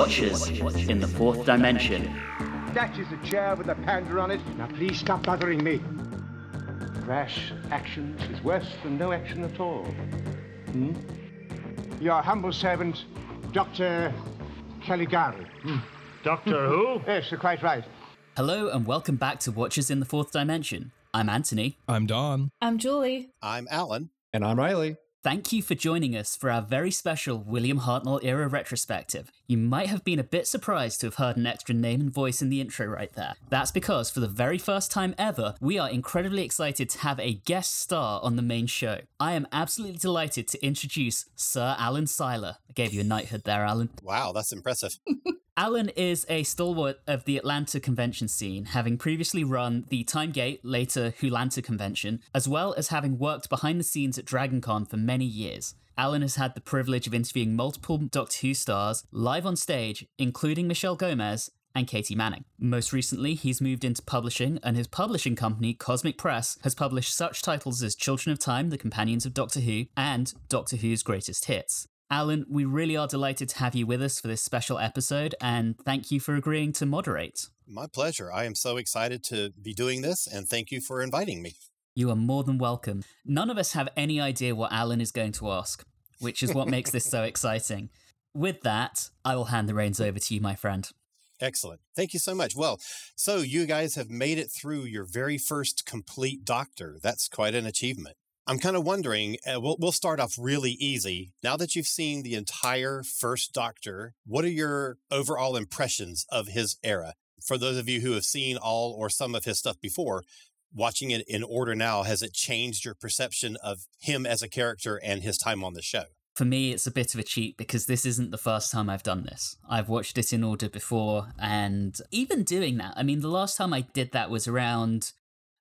Watchers in the Fourth Dimension. That is a chair with a panda on it. Now please stop bothering me. Rash action is worse than no action at all. Hmm? Your humble servant, Dr. Caligari. Doctor Who? Yes, you're quite right. Hello and welcome back to Watchers in the Fourth Dimension. I'm Anthony. I'm Don. I'm Julie. I'm Alan. And I'm Riley. Thank you for joining us for our very special William Hartnell era retrospective. You might have been a bit surprised to have heard an extra name and voice in the intro right there. That's because, for the very first time ever, we are incredibly excited to have a guest star on the main show. I am absolutely delighted to introduce Sir Alan Seiler. I gave you a knighthood there, Alan. Wow, that's impressive. Alan is a stalwart of the Atlanta convention scene, having previously run the Timegate, later WHOlanta convention, as well as having worked behind the scenes at DragonCon for many years. Alan has had the privilege of interviewing multiple Doctor Who stars live on stage, including Michelle Gomez and Katy Manning. Most recently, he's moved into publishing, and his publishing company, Cosmic Press, has published such titles as Children of Time, The Companions of Doctor Who, and Doctor Who's Greatest Hits. Alan, we really are delighted to have you with us for this special episode, and thank you for agreeing to moderate. My pleasure. I am so excited to be doing this, and thank you for inviting me. You are more than welcome. None of us have any idea what Alan is going to ask, which is what makes this so exciting. With that, I will hand the reins over to you, my friend. Excellent. Thank you so much. Well, so you guys have made it through your very first complete doctor. That's quite an achievement. I'm kind of wondering, uh, we'll, we'll start off really easy. Now that you've seen the entire first Doctor, what are your overall impressions of his era? For those of you who have seen all or some of his stuff before, watching it in order now, has it changed your perception of him as a character and his time on the show? For me, it's a bit of a cheat because this isn't the first time I've done this. I've watched it in order before, and even doing that, I mean, the last time I did that was around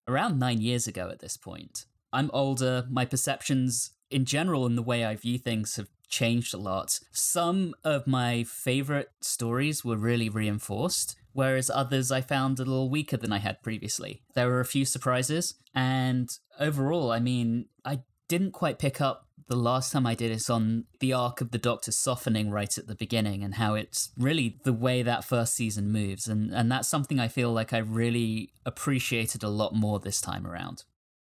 around nine years ago at this point. I'm older, my perceptions in general and the way I view things have changed a lot. Some of my favorite stories were really reinforced, whereas others I found a little weaker than I had previously. There were a few surprises, and overall, I mean, I didn't quite pick up the last time I did it on the arc of the Doctor softening right at the beginning and how it's really the way that first season moves. And, and that's something I feel like I really appreciated a lot more this time around.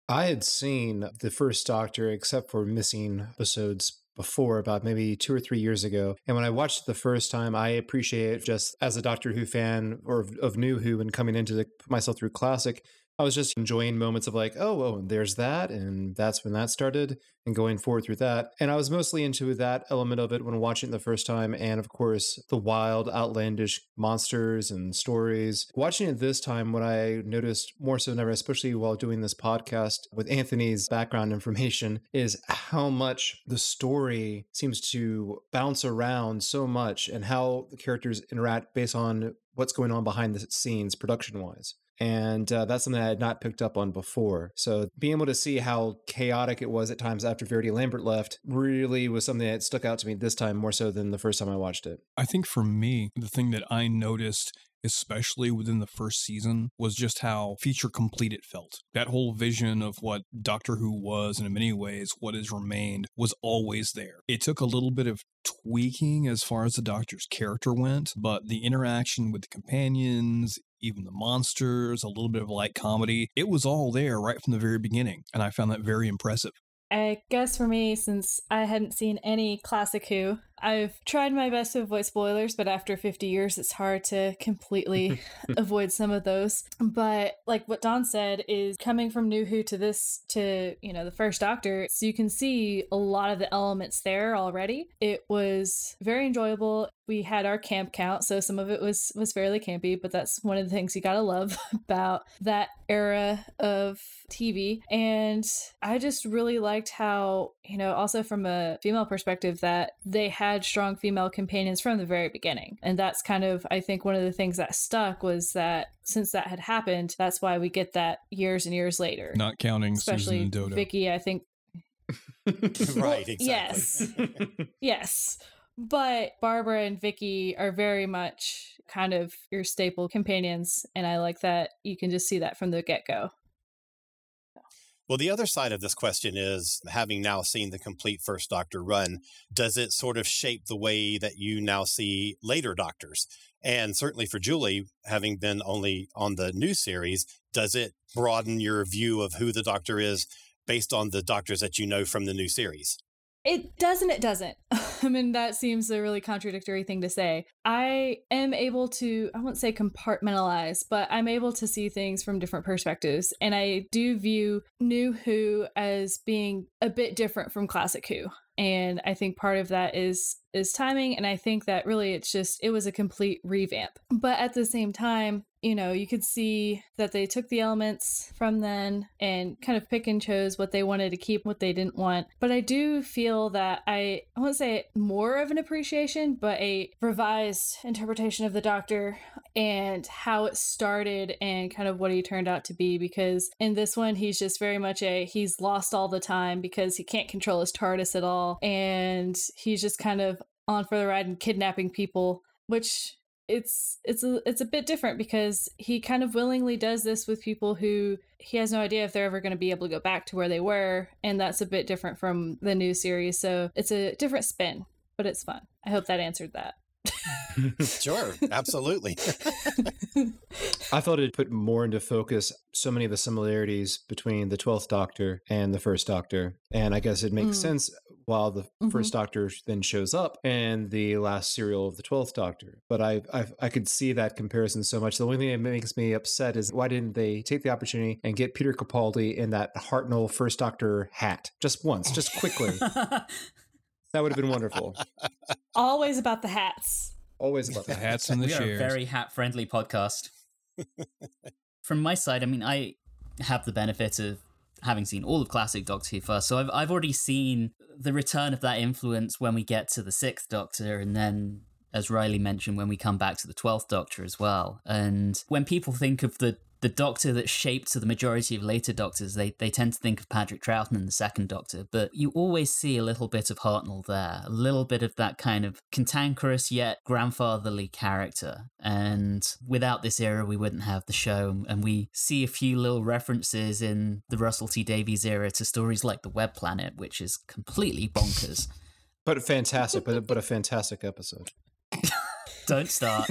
I had seen the first Doctor, except for missing episodes before, about maybe two or three years ago. And when I watched it the first time, I appreciate just as a Doctor Who fan or of New Who and coming into the, myself through classic, I was just enjoying moments of like, oh, oh, there's that, and that's when that started, and going forward through that. And I was mostly into that element of it when watching it the first time, and of course, the wild, outlandish monsters and stories. Watching it this time, what I noticed more so than ever, especially while doing this podcast with Anthony's background information, is how much the story seems to bounce around so much, and how the characters interact based on what's going on behind the scenes production wise. And uh, that's something I had not picked up on before. So being able to see how chaotic it was at times after Verity Lambert left really was something that stuck out to me this time more so than the first time I watched it. I think for me, the thing that I noticed especially within the first season, was just how feature complete it felt. That whole vision of what Doctor Who was, and in many ways, what has remained, was always there. It took a little bit of tweaking as far as the Doctor's character went, but the interaction with the companions, even the monsters, a little bit of light comedy. It was all there right from the very beginning, and I found that very impressive. I guess for me, since I hadn't seen any classic Who, I've tried my best to avoid spoilers, but after 50 years, it's hard to completely avoid some of those. But like what Don said is coming from New Who to this, to, you know, the first Doctor, so you can see a lot of the elements there already. It was very enjoyable. We had our camp count, so some of it was was fairly campy, but that's one of the things you gotta love about that era of TV. And I just really liked how, you know, also from a female perspective, that they had had strong female companions from the very beginning. And that's kind of, I think, one of the things that stuck was that since that had happened, that's why we get that years and years later. Not counting especially Susan and Dodo. Vicky, I think. right, exactly. Yes. yes. But Barbara and Vicky are very much kind of your staple companions. And I like that you can just see that from the get go. Well, the other side of this question is having now seen the complete First Doctor run, does it sort of shape the way that you now see later Doctors? And certainly for Julie, having been only on the new series, does it broaden your view of who the Doctor is based on the Doctors that you know from the new series? It doesn't, it doesn't. I mean, that seems a really contradictory thing to say. I am able to, I won't say compartmentalize, but I'm able to see things from different perspectives. And I do view New Who as being a bit different from Classic Who and i think part of that is is timing and i think that really it's just it was a complete revamp but at the same time you know you could see that they took the elements from then and kind of pick and chose what they wanted to keep what they didn't want. But i do feel that i i won't say more of an appreciation but a revised interpretation of the doctor and how it started and kind of what he turned out to be because in this one he's just very much a he's lost all the time because he can't control his tardis at all. And he's just kind of on for the ride and kidnapping people which it's it's a, it's a bit different because he kind of willingly does this with people who he has no idea if they're ever going to be able to go back to where they were and that's a bit different from the new series so it's a different spin but it's fun i hope that answered that sure, absolutely. I thought it put more into focus so many of the similarities between the 12th Doctor and the First Doctor. And I guess it makes mm. sense while the mm-hmm. First Doctor then shows up and the last serial of the 12th Doctor. But I, I, I could see that comparison so much. The only thing that makes me upset is why didn't they take the opportunity and get Peter Capaldi in that Hartnell First Doctor hat just once, just quickly? That would have been wonderful. Always about the hats. Always about the hats and the we chairs. are a very hat friendly podcast. From my side, I mean, I have the benefit of having seen all of classic Doctor Who first, so I've I've already seen the return of that influence when we get to the sixth Doctor, and then as Riley mentioned, when we come back to the twelfth Doctor as well. And when people think of the the doctor that shaped the majority of later doctors, they, they tend to think of Patrick Troughton the second doctor, but you always see a little bit of Hartnell there, a little bit of that kind of cantankerous yet grandfatherly character. And without this era, we wouldn't have the show. And we see a few little references in the Russell T Davies era to stories like The Web Planet, which is completely bonkers. But fantastic, but, but a fantastic episode. Don't start.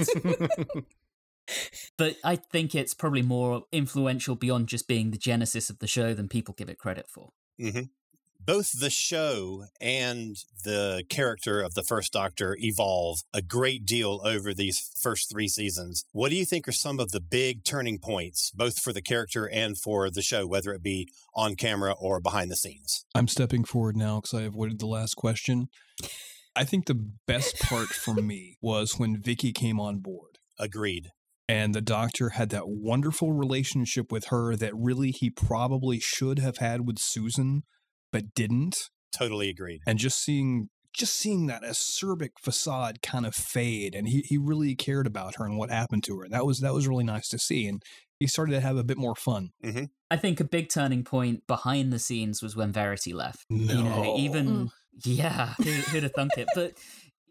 but I think it's probably more influential beyond just being the genesis of the show than people give it credit for. Mm-hmm. Both the show and the character of the first Doctor evolve a great deal over these first three seasons. What do you think are some of the big turning points, both for the character and for the show, whether it be on camera or behind the scenes? I'm stepping forward now because I avoided the last question. I think the best part for me was when Vicky came on board. Agreed and the doctor had that wonderful relationship with her that really he probably should have had with Susan but didn't totally agreed and just seeing just seeing that acerbic facade kind of fade and he, he really cared about her and what happened to her that was that was really nice to see and he started to have a bit more fun mm-hmm. i think a big turning point behind the scenes was when verity left no. you know even mm. Yeah who, who'd have thunk it but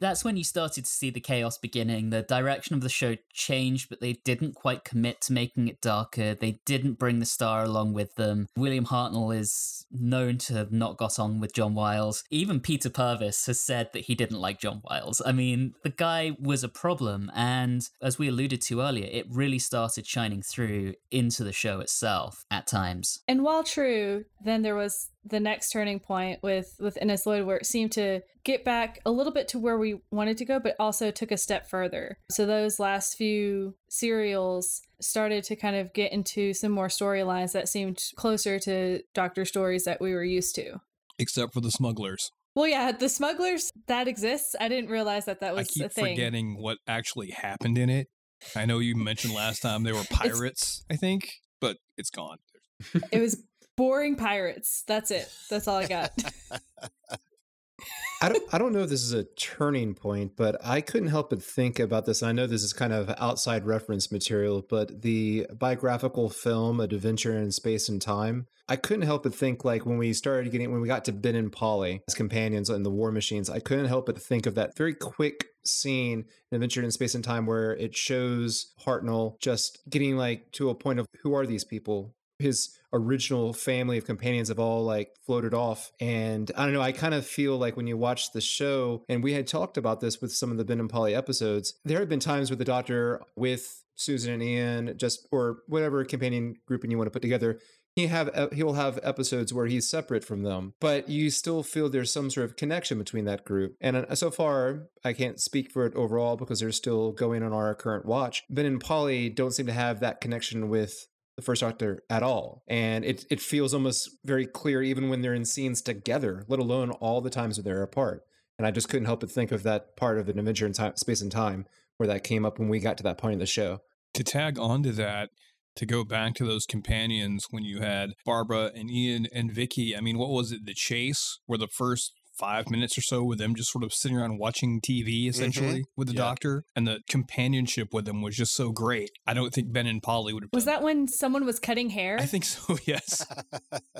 that's when you started to see the chaos beginning. The direction of the show changed, but they didn't quite commit to making it darker. They didn't bring the star along with them. William Hartnell is known to have not got on with John Wiles. Even Peter Purves has said that he didn't like John Wiles. I mean, the guy was a problem, and as we alluded to earlier, it really started shining through into the show itself at times. And while true, then there was the next turning point with with Innes Lloyd where it seemed to get back a little bit to where we wanted to go but also took a step further. So those last few serials started to kind of get into some more storylines that seemed closer to doctor stories that we were used to. Except for the smugglers. Well, yeah, the smugglers that exists. I didn't realize that that was I keep a thing. forgetting what actually happened in it. I know you mentioned last time they were pirates, I think, but it's gone. it was boring pirates. That's it. That's all I got. I don't I don't know if this is a turning point, but I couldn't help but think about this. I know this is kind of outside reference material, but the biographical film Adventure in Space and Time, I couldn't help but think like when we started getting when we got to Ben and Polly as companions in the War Machines, I couldn't help but think of that very quick scene in Adventure in Space and Time where it shows Hartnell just getting like to a point of who are these people? His original family of companions have all like floated off. And I don't know, I kind of feel like when you watch the show, and we had talked about this with some of the Ben and Polly episodes, there have been times with the Doctor with Susan and Ian, just or whatever companion grouping you want to put together, he have he'll have episodes where he's separate from them, but you still feel there's some sort of connection between that group. And uh, so far, I can't speak for it overall because they're still going on our current watch. Ben and Polly don't seem to have that connection with the first Doctor at all, and it it feels almost very clear even when they're in scenes together, let alone all the times that they're apart. And I just couldn't help but think of that part of the adventure in time, space and time where that came up when we got to that point in the show. To tag onto that, to go back to those companions when you had Barbara and Ian and Vicky. I mean, what was it? The chase, where the first five minutes or so with them just sort of sitting around watching TV essentially mm-hmm. with the yeah. doctor and the companionship with them was just so great. I don't think Ben and Polly would have. Was that when someone was cutting hair? I think so. Yes.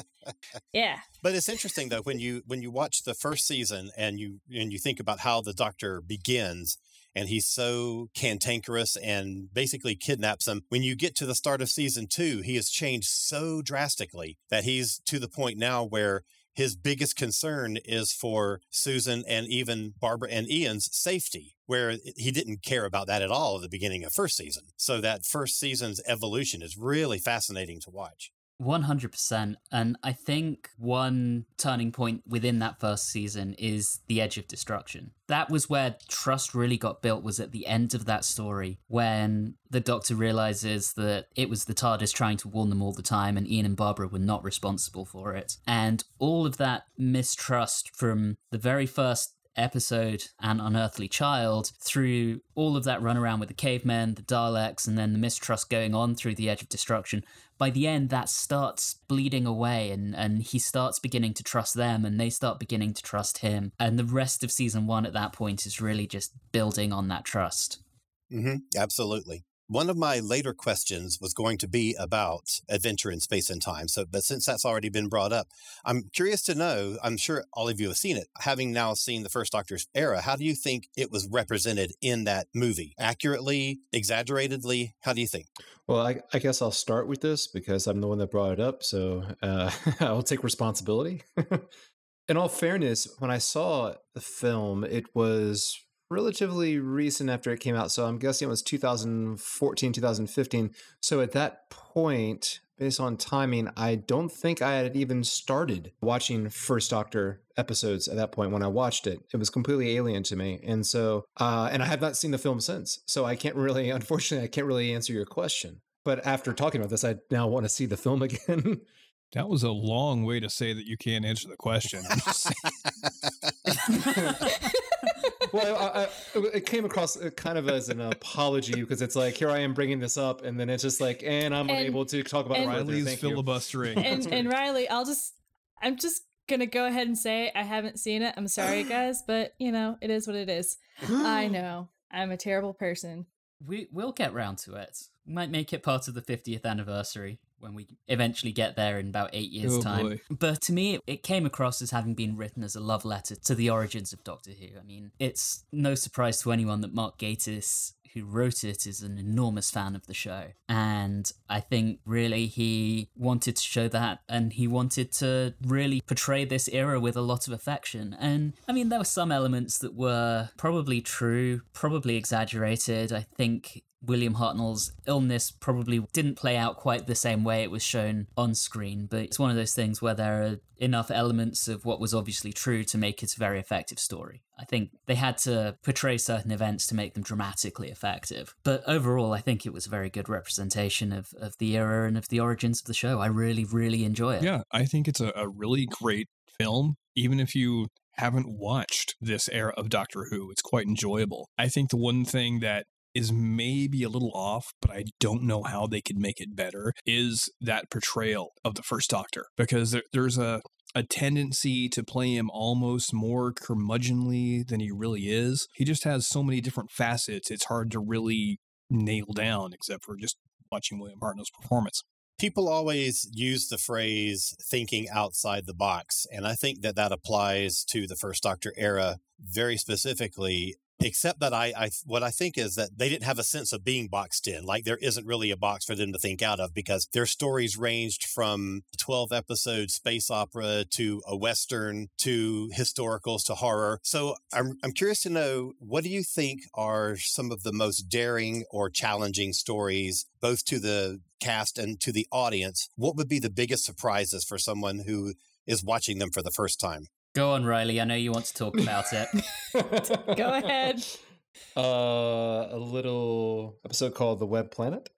yeah. But it's interesting though when you when you watch the first season and you and you think about how the doctor begins and he's so cantankerous and basically kidnaps him. When you get to the start of season two, he has changed so drastically that he's to the point now where his biggest concern is for Susan and even Barbara and Ian's safety, where he didn't care about that at all at the beginning of first season. So that first season's evolution is really fascinating to watch. 100%. And I think one turning point within that first season is the edge of destruction. That was where trust really got built was at the end of that story when the doctor realizes that it was the TARDIS trying to warn them all the time and Ian and Barbara were not responsible for it. And all of that mistrust from the very first episode An Unearthly Child through all of that runaround with the cavemen, the Daleks, and then the mistrust going on through the Edge of Destruction, by the end that starts bleeding away and, and he starts beginning to trust them and they start beginning to trust him. And the rest of season one at that point is really just building on that trust. Mm-hmm. Absolutely. One of my later questions was going to be about adventure in space and time. So, but since that's already been brought up, I'm curious to know. I'm sure all of you have seen it. Having now seen the first Doctor's era, how do you think it was represented in that movie? Accurately, exaggeratedly? How do you think? Well, I, I guess I'll start with this because I'm the one that brought it up. So uh, I'll take responsibility. in all fairness, when I saw the film, it was relatively recent after it came out. So I'm guessing it was 2014, 2015. So at that point, based on timing, I don't think I had even started watching First Doctor episodes at that point when I watched it. It was completely alien to me. And so, uh, and I have not seen the film since. So I can't really, unfortunately, I can't really answer your question. But after talking about this, I now want to see the film again. That was a long way to say that you can't answer the question. well, I, I, it came across uh, kind of as an apology because it's like here I am bringing this up, and then it's just like, and I'm and, unable to talk about and, Riley's filibustering. And, and Riley, I'll just, I'm just gonna go ahead and say I haven't seen it. I'm sorry, guys, but you know it is what it is. I know I'm a terrible person. We we'll get round to it. Might make it part of the 50th anniversary when we eventually get there in about eight years' oh, time. Boy. But to me, it came across as having been written as a love letter to the origins of Doctor Who. I mean, it's no surprise to anyone that Mark Gatiss who wrote it is an enormous fan of the show. And I think really he wanted to show that and he wanted to really portray this era with a lot of affection. And I mean, there were some elements that were probably true, probably exaggerated. I think William Hartnell's illness probably didn't play out quite the same way it was shown on screen, but it's one of those things where there are enough elements of what was obviously true to make it a very effective story. I think they had to portray certain events to make them dramatically effective. But overall, I think it was a very good representation of, of the era and of the origins of the show. I really, really enjoy it. Yeah, I think it's a, a really great film. Even if you haven't watched this era of Doctor Who, it's quite enjoyable. I think the one thing that is maybe a little off, but I don't know how they could make it better, is that portrayal of the first Doctor. Because there, there's a, a tendency to play him almost more curmudgeonly than he really is. He just has so many different facets, it's hard to really nail down, except for just watching William Hartnell's performance. People always use the phrase thinking outside the box, and I think that that applies to the First Doctor era very specifically except that I, I what I think is that they didn't have a sense of being boxed in. Like there isn't really a box for them to think out of because their stories ranged from 12 episode space opera to a western to historicals to horror. So I'm I'm curious to know what do you think are some of the most daring or challenging stories both to the cast and to the audience? What would be the biggest surprises for someone who is watching them for the first time? Go on, Riley. I know you want to talk about it. Go ahead. Uh, a little episode called The Web Planet.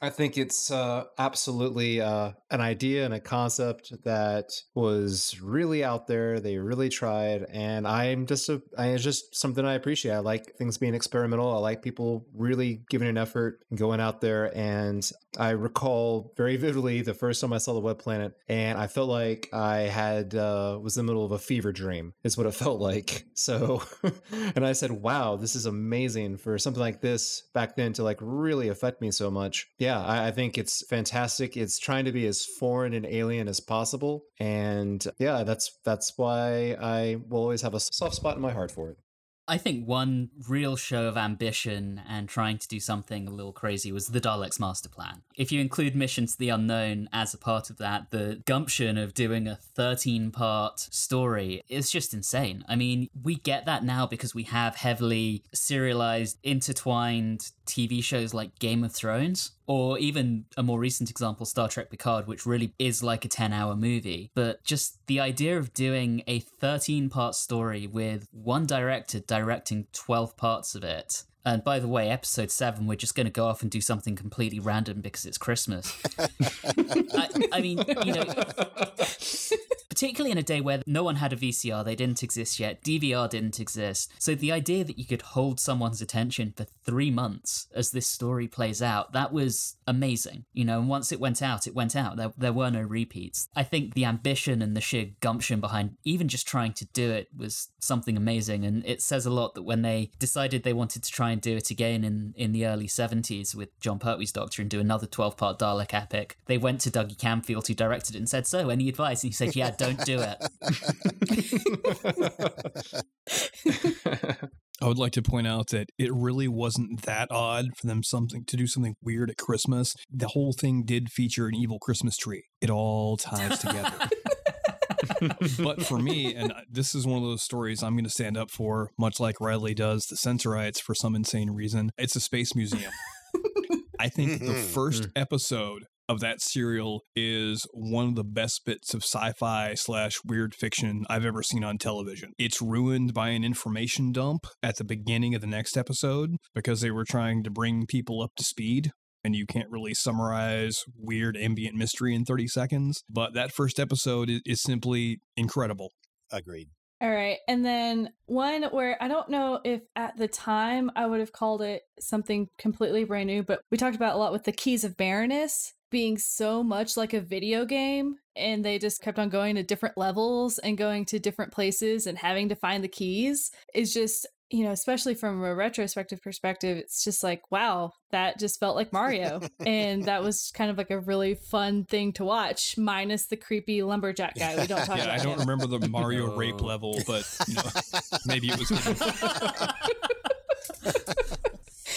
I think it's uh, absolutely uh, an idea and a concept that was really out there. They really tried, and I'm just a, I it's just something I appreciate. I like things being experimental. I like people really giving an effort and going out there. And I recall very vividly the first time I saw the Web Planet, and I felt like I had uh, was in the middle of a fever dream. Is what it felt like. So, and I said, "Wow, this is amazing for something like this back then to like really affect me so much." Yeah yeah, I, I, think it's fantastic. It's trying to be as foreign and alien as possible, and yeah, that's that's why I will always have a soft spot in my heart for it. I think one real show of ambition and trying to do something a little crazy was the Daleks' master plan. If you include Mission to the Unknown as a part of that, the gumption of doing a 13 part story is just insane. I mean, we get that now because we have heavily serialized, intertwined TV shows like Game of Thrones, or even a more recent example, Star Trek Picard, which really is like a 10 hour movie. But just the idea of doing a 13 part story with one director directing 12 parts of it. And by the way, episode seven, we're just going to go off and do something completely random because it's Christmas. I, I mean, you know, particularly in a day where no one had a VCR, they didn't exist yet, DVR didn't exist. So the idea that you could hold someone's attention for three months as this story plays out, that was amazing. You know, and once it went out, it went out. There, there were no repeats. I think the ambition and the sheer gumption behind even just trying to do it was something amazing. And it says a lot that when they decided they wanted to try and do it again in, in the early 70s with Jon Pertwee's Doctor and do another 12 part Dalek epic, they went to Dougie Camfield, who directed it, and said, So, any advice? And he said, Yeah, don't do it. I would like to point out that it really wasn't that odd for them something to do something weird at Christmas. The whole thing did feature an evil Christmas tree. It all ties together. but for me, and this is one of those stories I'm going to stand up for, much like Riley does the Sensorites for some insane reason. It's a space museum. I think the mm-hmm. first mm. episode of that serial is one of the best bits of sci-fi slash weird fiction I've ever seen on television. It's ruined by an information dump at the beginning of the next episode because they were trying to bring people up to speed and you can't really summarize weird ambient mystery in 30 seconds. But that first episode is, is simply incredible. Agreed. All right. And then one where I don't know if at the time I would have called it something completely brand new, but we talked about a lot with the Keys of Marinus being so much like a video game and they just kept on going to different levels and going to different places and having to find the keys is just you know especially from a retrospective perspective it's just like wow that just felt like mario and that was kind of like a really fun thing to watch minus the creepy lumberjack guy we don't talk yeah, about i don't him. remember the mario rape level but you know maybe it was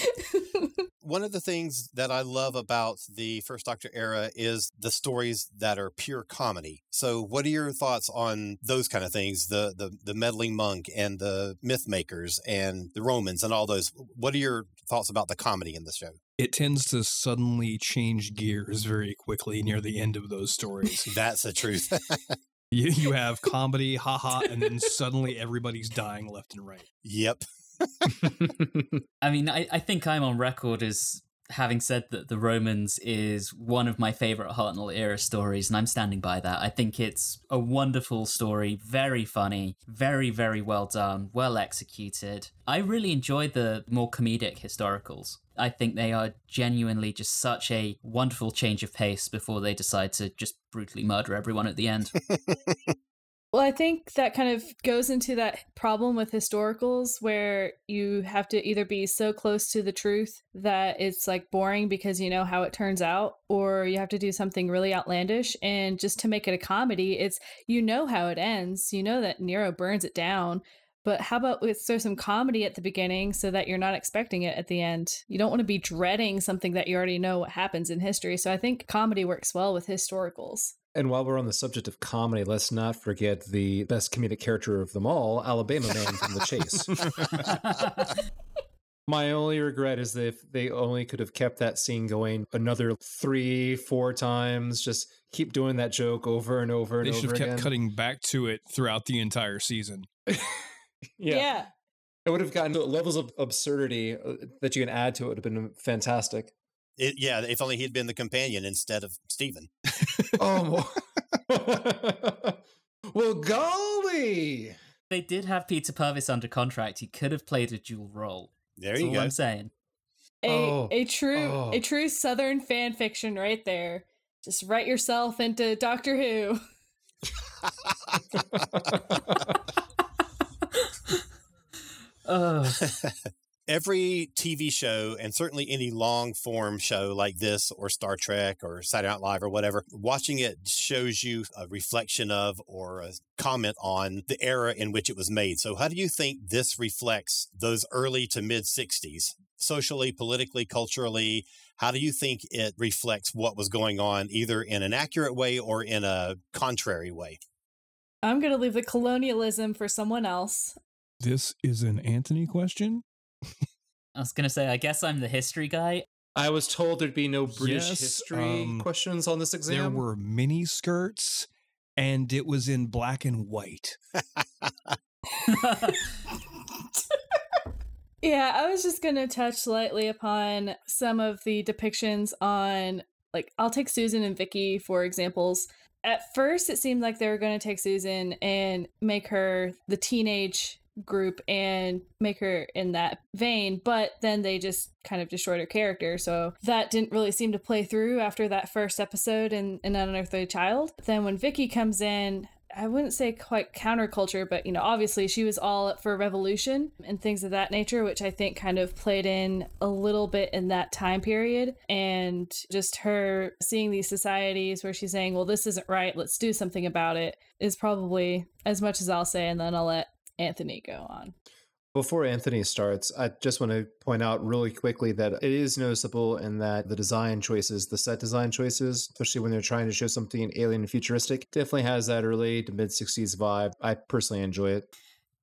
one of the things that I love about the First Doctor era is the stories that are pure comedy. So, what are your thoughts on those kind of things? The the the meddling monk and the myth makers and the Romans and all those. What are your thoughts about the comedy in the show? It tends to suddenly change gears very quickly near the end of those stories. That's the truth. you, you have comedy, haha, and then suddenly everybody's dying left and right. Yep. I mean, I, I think I'm on record as having said that the Romans is one of my favorite Hartnell era stories, and I'm standing by that. I think it's a wonderful story, very funny, very, very well done, well executed. I really enjoy the more comedic historicals. I think they are genuinely just such a wonderful change of pace before they decide to just brutally murder everyone at the end. Well, I think that kind of goes into that problem with historicals where you have to either be so close to the truth that it's like boring because you know how it turns out, or you have to do something really outlandish. And just to make it a comedy, it's you know how it ends. You know that Nero burns it down, but how about let's throw some comedy at the beginning so that you're not expecting it at the end? You don't want to be dreading something that you already know what happens in history. So I think comedy works well with historicals. And while we're on the subject of comedy, let's not forget the best comedic character of them all, Alabama Man from The Chase. My only regret is that if they only could have kept that scene going another three, four times, just keep doing that joke over and over and They over should have kept again. cutting back to it throughout the entire season. yeah. yeah. It would have gotten to levels of absurdity uh, that you can add to it would have been fantastic. It, yeah, if only he'd been the companion instead of Stephen. Oh, well, golly. They did have Peter Purves under contract. He could have played a dual role. There That's you all go. I'm saying. A Oh, a true oh. a true southern fan fiction right there. Just write yourself into Doctor Who. Oh, Every TV show, and certainly any long form show like this, or Star Trek, or Saturday Night Live, or whatever, watching it shows you a reflection of or a comment on the era in which it was made. So, how do you think this reflects those early to mid 60s, socially, politically, culturally? How do you think it reflects what was going on, either in an accurate way or in a contrary way? I'm gonna leave the colonialism for someone else. This is an Anthony question. I was gonna say. I guess I'm the history guy. I was told there'd be no British Yes, history um, questions on this exam. There were mini skirts, and it was in black and white. Yeah, I was just gonna touch lightly upon some of the depictions on like I'll take Susan and Vicky for examples. At first it seemed like they were gonna take Susan and make her the teenage group and make her in that vein, but then they just kind of destroyed her character. So that didn't really seem to play through after that first episode in, in Unearthly Child. Then when Vicky comes in, I wouldn't say quite counterculture, but you know, obviously she was all up for revolution and things of that nature, which I think kind of played in a little bit in that time period. And just her seeing these societies where she's saying, well, this isn't right, let's do something about it, is probably as much as I'll say. And then I'll let Anthony go on. Before Anthony starts, I just want to point out really quickly that it is noticeable in that the design choices, the set design choices, especially when they're trying to show something alien and futuristic, definitely has that early to mid 60s vibe. I personally enjoy it.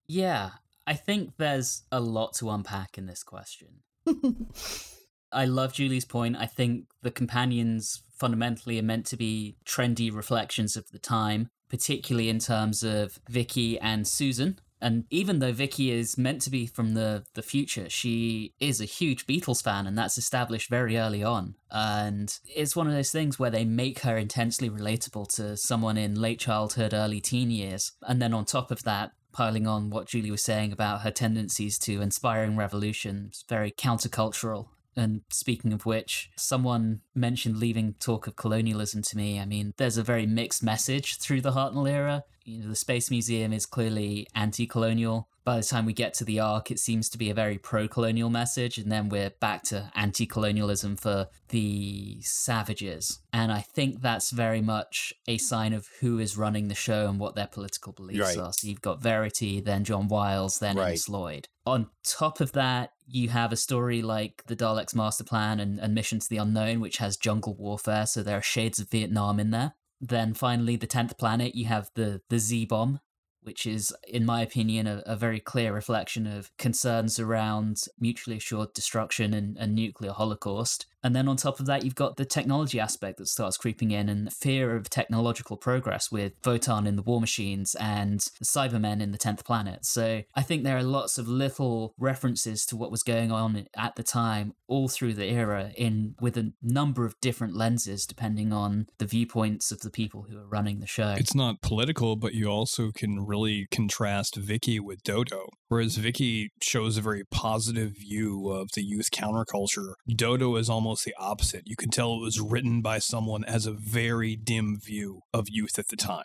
yeah, I think there's a lot to unpack in this question. I love Julie's point. I think the companions fundamentally are meant to be trendy reflections of the time, particularly in terms of Vicky and Susan. And even though Vicky is meant to be from the, the future, she is a huge Beatles fan, and that's established very early on. And it's one of those things where they make her intensely relatable to someone in late childhood, early teen years. And then on top of that, piling on what Julie was saying about her tendencies to inspiring revolutions, very countercultural. And speaking of which, someone mentioned leaving talk of colonialism to me. I mean, there's a very mixed message through the Hartnell era. You know, the Space Museum is clearly anti colonial. By the time we get to the arc, it seems to be a very pro colonial message, and then we're back to anti colonialism for the savages. And I think that's very much a sign of who is running the show and what their political beliefs Right. are. So you've got Verity, then John Wiles, then Right. Lloyd. On top of that, you have a story like the Daleks' Master Plan and, and Mission to the Unknown, which has jungle warfare, so there are shades of Vietnam in there. Then finally, the tenth planet, you have the the Z bomb, which is, in my opinion, a, a very clear reflection of concerns around mutually assured destruction and, and nuclear holocaust. And then on top of that, you've got the technology aspect that starts creeping in and fear of technological progress with WOTAN in the War Machines and the Cybermen in the 10th Planet. So I think there are lots of little references to what was going on at the time all through the era in with a number of different lenses depending on the viewpoints of the people who are running the show. It's not political, but you also can really contrast Vicky with Dodo. Whereas Vicky shows a very positive view of the youth counterculture, Dodo is almost the opposite. You can tell it was written by someone as a very dim view of youth at the time.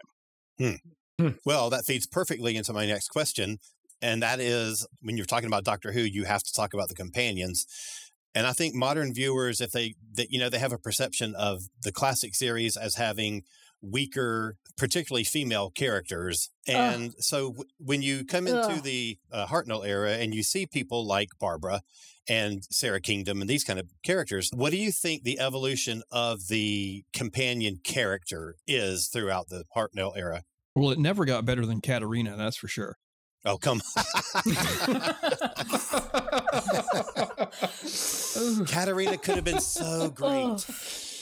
Hmm. Hmm. Well, that feeds perfectly into my next question. And that is when you're talking about Doctor Who, you have to talk about the companions. And I think modern viewers, if they, that you know, they have a perception of the classic series as having weaker, particularly female characters. And Ugh. so w- when you come into Ugh. the uh, Hartnell era and you see people like Barbara and Sara Kingdom and these kind of characters, what do you think the evolution of the companion character is throughout the Hartnell era? Well, it never got better than Katarina, that's for sure. Oh, come. Katarina could have been so great.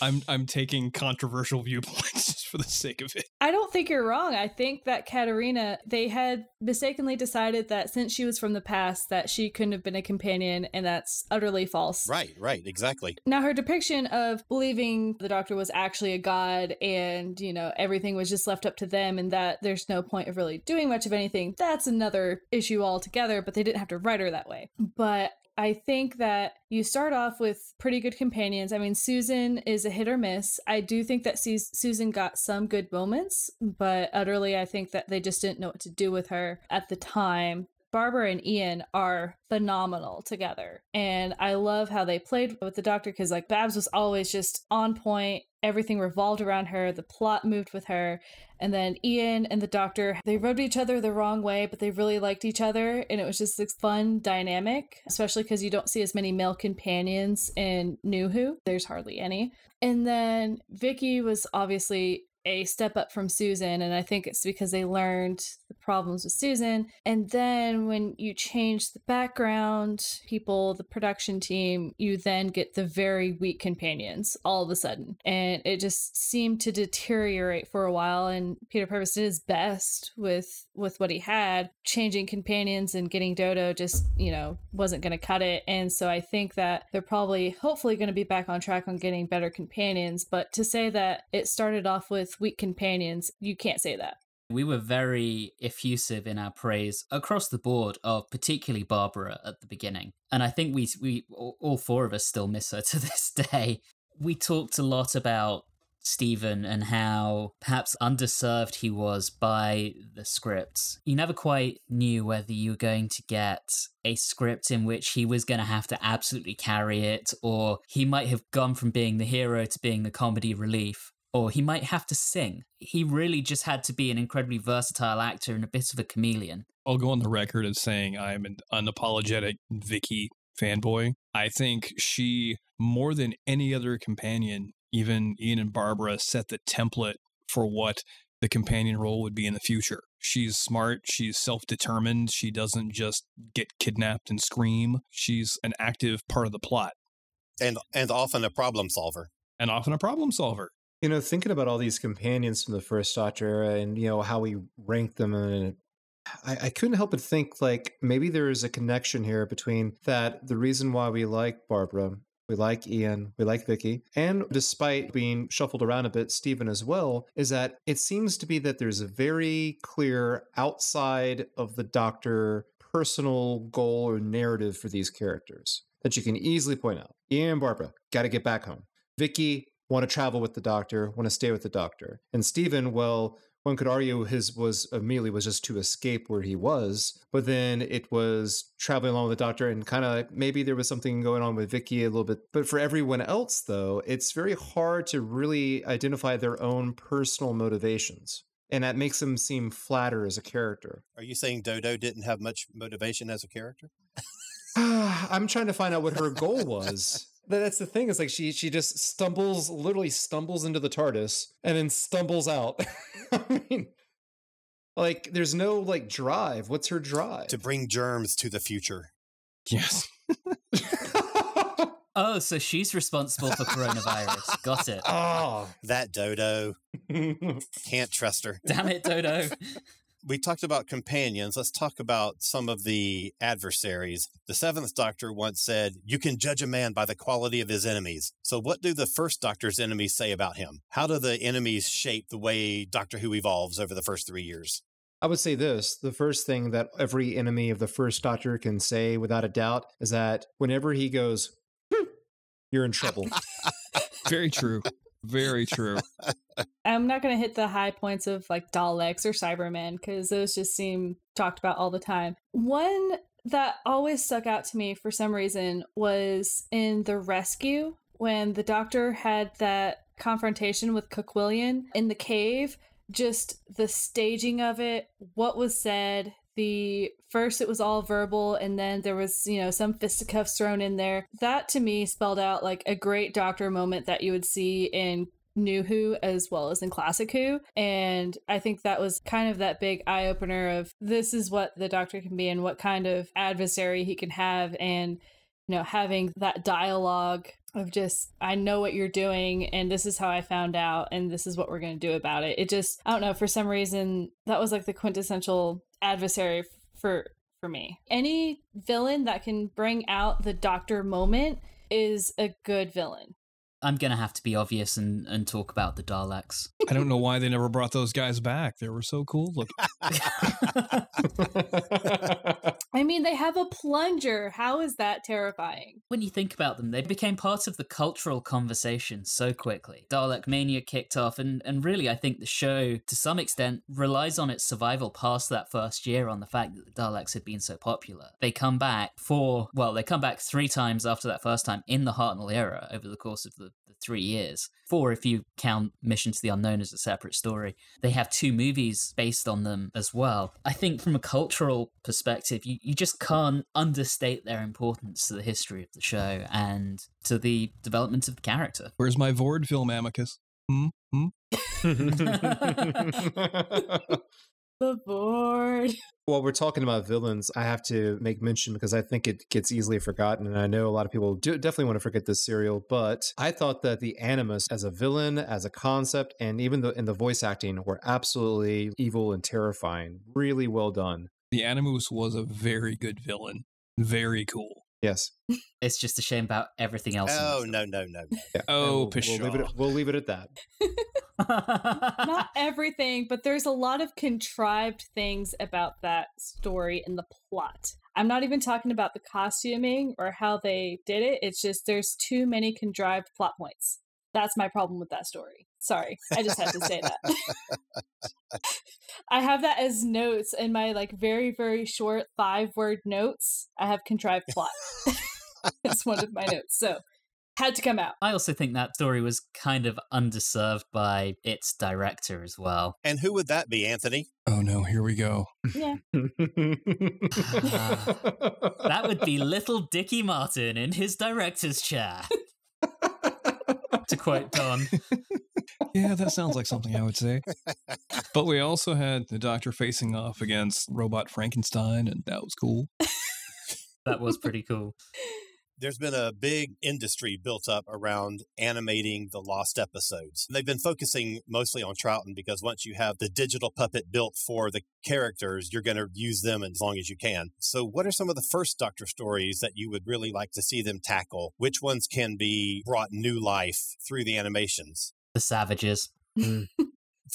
I'm I'm taking controversial viewpoints just for the sake of it. I don't think you're wrong. I think that Katarina they had mistakenly decided that since she was from the past that she couldn't have been a companion and that's utterly false. Right, right, exactly. Now her depiction of believing the doctor was actually a god and, you know, everything was just left up to them and that there's no point of really doing much of anything. That's another issue altogether, but they didn't have to write her that way. But I think that you start off with pretty good companions. I mean, Susan is a hit or miss. I do think that Susan got some good moments, but utterly, I think that they just didn't know what to do with her at the time. Barbara and Ian are phenomenal together. And I love how they played with the doctor because, like, Babs was always just on point. Everything revolved around her. The plot moved with her. And then Ian and the doctor, they rubbed each other the wrong way, but they really liked each other. And it was just this fun dynamic, especially because you don't see as many male companions in New Who. There's hardly any. And then Vicky was obviously a step up from Susan. And I think it's because they learned the problems with Susan. And then when you change the background, people, the production team, you then get the very weak companions all of a sudden. And it just seemed to deteriorate for a while. And Peter Purves did his best with with what he had. Changing companions and getting Dodo just, you know, wasn't gonna cut it. And so I think that they're probably hopefully gonna be back on track on getting better companions. But to say that it started off with with weak companions, you can't say that. We were very effusive in our praise across the board of particularly Barbara at the beginning. And I think we we all four of us still miss her to this day. We talked a lot about Stephen and how perhaps underserved he was by the scripts. You never quite knew whether you were going to get a script in which he was going to have to absolutely carry it, or he might have gone from being the hero to being the comedy relief or he might have to sing. He really just had to be an incredibly versatile actor and a bit of a chameleon. I'll go on the record as saying I'm an unapologetic Vicky fanboy. I think she, more than any other companion, even Ian and Barbara, set the template for what the companion role would be in the future. She's smart, she's self determined, she doesn't just get kidnapped and scream. She's an active part of the plot. And and often a problem solver. And often a problem solver. You know, thinking about all these companions from the first Doctor era and, you know, how we rank them and I, I, couldn't help but think like maybe there is a connection here between that the reason why we like Barbara, we like Ian, we like Vicky, and despite being shuffled around a bit, Stephen as well, is that it seems to be that there's a very clear outside of the Doctor personal goal or narrative for these characters that you can easily point out. Ian and Barbara, got to get back home. Vicky, want to travel with the doctor, want to stay with the doctor. And Stephen, well, one could argue his was uh, immediately was just to escape where he was, but then it was traveling along with the doctor and kind of like maybe there was something going on with Vicky a little bit. But for everyone else, though, it's very hard to really identify their own personal motivations. And that makes them seem flatter as a character. Are you saying Dodo didn't have much motivation as a character? I'm trying to find out what her goal was that's the thing is like she she just stumbles literally stumbles into the tardis and then stumbles out. I mean like there's no like drive. What's her drive? to bring germs to the future. Yes. Oh so she's responsible for coronavirus. Got it. Oh that dodo. Can't trust her. Damn it dodo we talked about companions. Let's talk about some of the adversaries. The seventh doctor once said, You can judge a man by the quality of his enemies. So, what do the first doctor's enemies say about him? How do the enemies shape the way Doctor Who evolves over the first three years? I would say this the first thing that every enemy of the first doctor can say without a doubt is that whenever he goes, hmm, you're in trouble. Very true. Very true. I'm not going to hit the high points of like Daleks or Cybermen because those just seem talked about all the time. One that always stuck out to me for some reason was in The Rescue when the doctor had that confrontation with Koquillion in the cave, just the staging of it, what was said, the first it was all verbal and then there was you know some fisticuffs thrown in there. That to me spelled out like a great doctor moment that you would see in new who as well as in classic who. And i think that was kind of that big eye opener of this is what the doctor can be and what kind of adversary he can have. And you know having that dialogue of just I know what you're doing and this is how I found out and this is what we're going to do about it. It just I don't know for some reason that was like the quintessential adversary for for me. Any villain that can bring out the doctor moment is a good villain. I'm gonna have to be obvious and, and talk about the Daleks. I don't know why they never brought those guys back. They were so cool looking. I mean, they have a plunger. How is that terrifying? When you think about them, they became part of the cultural conversation so quickly. Dalek Mania kicked off, and, and really, I think the show, to some extent, relies on its survival past that first year on the fact that the Daleks had been so popular. They come back for, well, they come back three times after that first time in the Hartnell era over the course of the, the three years. Four if you count Mission to the Unknown as a separate story. They have two movies based on them as well. I think from a cultural perspective, you, you just can't understate their importance to the history of the show and to the development of the character. Where's my Voord film, Amicus? Hmm? Hmm? The board. While we're talking about villains, I have to make mention because I think it gets easily forgotten, and I know a lot of people do definitely want to forget this serial. But I thought that the Animus, as a villain, as a concept, and even the in the voice acting, were absolutely evil and terrifying. Really well done. The Animus was a very good villain. Very cool. Yes. It's just a shame about everything else. Oh no no no! no. Yeah. Oh, And we'll, we'll, pshaw. leave it, we'll leave it at that. Not everything, but there's a lot of contrived things about that story and the plot. I'm not even talking about the costuming or how they did it. It's just there's too many contrived plot points. That's my problem with that story. Sorry. I just had to say that. I have that as notes in my like very very short 5 word notes. I have contrived plot. it's one of my notes. So, had to come out. I also think that story was kind of underserved by its director as well. And who would that be, Anthony? Oh no, here we go. Yeah. That would be little Dicky Martin in his director's chair. to quote Don. Yeah, that sounds like something I would say. But we also had the Doctor facing off against Robot Frankenstein, and that was cool. That was pretty cool. There's been a big industry built up around animating the lost episodes. And they've been focusing mostly on Troughton because once you have the digital puppet built for the characters, you're going to use them as long as you can. So, what are some of the first Doctor stories that you would really like to see them tackle? Which ones can be brought new life through the animations? The Savages. Mm.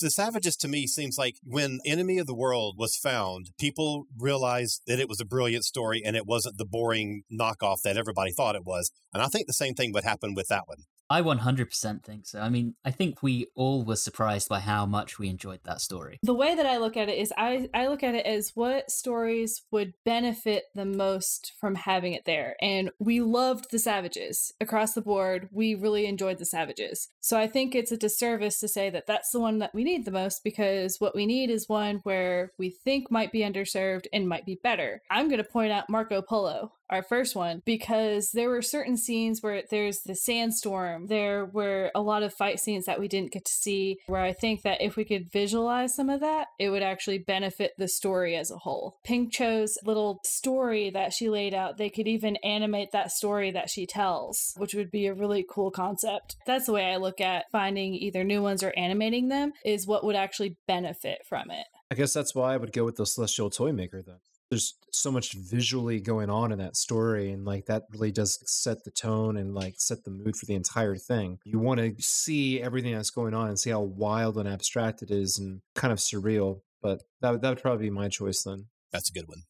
the Savages to me seems like when Enemy of the World was found, people realized that it was a brilliant story and it wasn't the boring knockoff that everybody thought it was. And I think the same thing would happen with that one. I 100% think so. I mean, I think we all were surprised by how much we enjoyed that story. the way that I look at it is I, I look at it as what stories would benefit the most from having it there. And we loved the Savages across the board. We really enjoyed the Savages. So I think it's a disservice to say that that's the one that we need the most because what we need is one where we think might be underserved and might be better. I'm going to point out Marco Polo, our first one, because there were certain scenes where there's the sandstorm. There were a lot of fight scenes that we didn't get to see where I think that if we could visualize some of that, it would actually benefit the story as a whole. Ping-Cho's little story that she laid out, they could even animate that story that she tells, which would be a really cool concept. That's the way I look at finding either new ones or animating them, is what would actually benefit from it. I guess that's why I would go with the Celestial Toy Maker then. There's so much visually going on in that story, and like that really does set the tone and like set the mood for the entire thing. You want to see everything that's going on and see how wild and abstract it is and kind of surreal. But that would, that would probably be my choice then. That's a good one.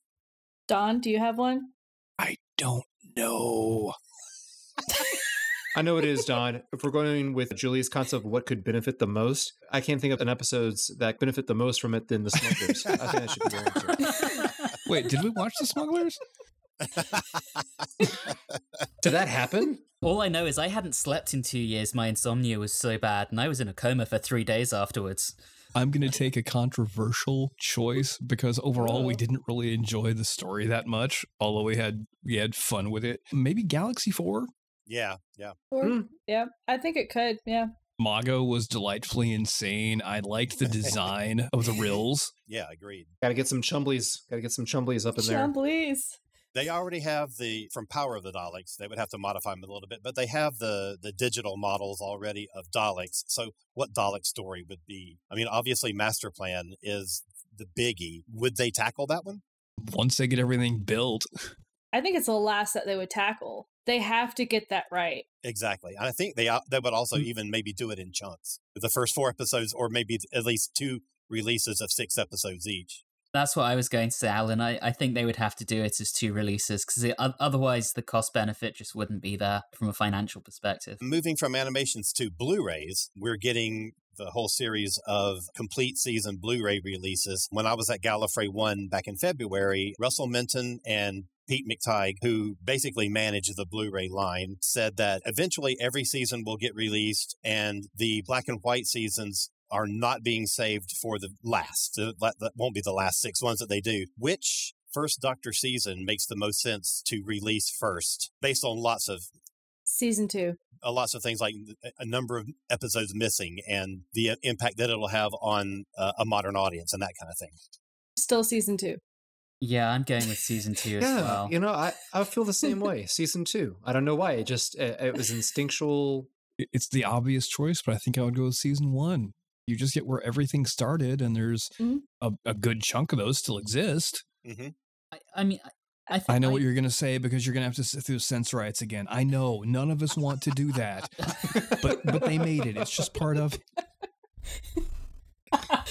Don, do you have one? I don't know. I know it is, Don. if we're going with Julie's concept of what could benefit the most, I can't think of an episodes that benefit the most from it than the smokers. I think that should be your answer. Wait, did we watch The Smugglers? Did that happen? All I know is I hadn't slept in two years. My insomnia was so bad, and I was in a coma for three days afterwards. I'm going to take a controversial choice because overall we Oh. didn't really enjoy the story that much, although we had we had fun with it. Maybe Galaxy 4? Yeah, yeah. Or, Hmm. Yeah, I think it could. Yeah. Maaga was delightfully insane. I liked the design of the rills. Yeah, agreed. Got to get some chumblies. Got to get some chumblies up in there. Chumblies. They already have the from Power of the Daleks. They would have to modify them a little bit, but they have the the digital models already of Daleks. So, what Dalek story would be? I mean, obviously, Master Plan is the biggie. Would they tackle that one? Once they get everything built, I think it's the last that they would tackle. They have to get that right. Exactly. And I think they they would also Mm. even maybe do it in chunks. The first four episodes, or maybe at least two releases of six episodes each. That's what I was going to say, Alan. I, I think they would have to do it as two releases because otherwise the cost benefit just wouldn't be there from a financial perspective. Moving from animations to Blu-rays, we're getting the whole series of complete season Blu-ray releases. When I was at Gallifrey One back in February, Russell Minton and Pete McTighe, who basically manage the Blu-ray line, said that eventually every season will get released and the black and white seasons are not being saved for the last. That won't be the last six ones that they do. Which first Doctor season makes the most sense to release first, based on lots of Season two. uh, lots of things like a number of episodes missing and the uh, impact that it'll have on uh, a modern audience and that kind of thing. Still season two. Yeah, I'm going with season two as well. you know, I, I feel the same way. Season two. I don't know why. It just it, it was instinctual. it's the obvious choice, but I think I would go with season one. You just get where everything started, and there's Mhm. a, a good chunk of those still exist. hmm I, I mean, I, I, think I know what you're going to say because you're going to have to sit through Sensorites again. I know none of us want to do that, but but they made it. It's just part of.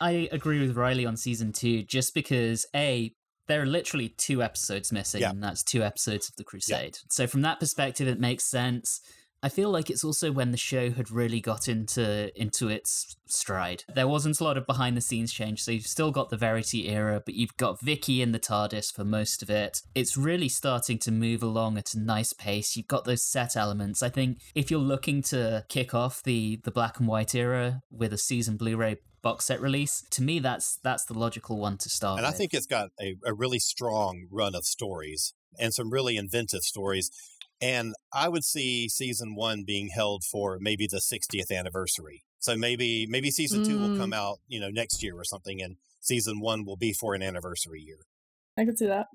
I agree with Riley on season two, just because a there are literally two episodes missing, Yeah. and that's two episodes of the Crusade. So from that perspective, it makes sense. I feel like it's also when the show had really got into into its stride. There wasn't a lot of behind the scenes change, so you've still got the Verity era, but you've got Vicky in the TARDIS for most of it. It's really starting to move along at a nice pace. You've got those set elements. I think if you're looking to kick off the the black and white era with a season Blu-ray box set release, to me that's that's the logical one to start. And I with. think it's got a, a really strong run of stories and some really inventive stories. And I would see season one being held for maybe the 60th anniversary. So maybe maybe season two will Mm. come out, you know, next year or something, and season one will be for an anniversary year. I can see that.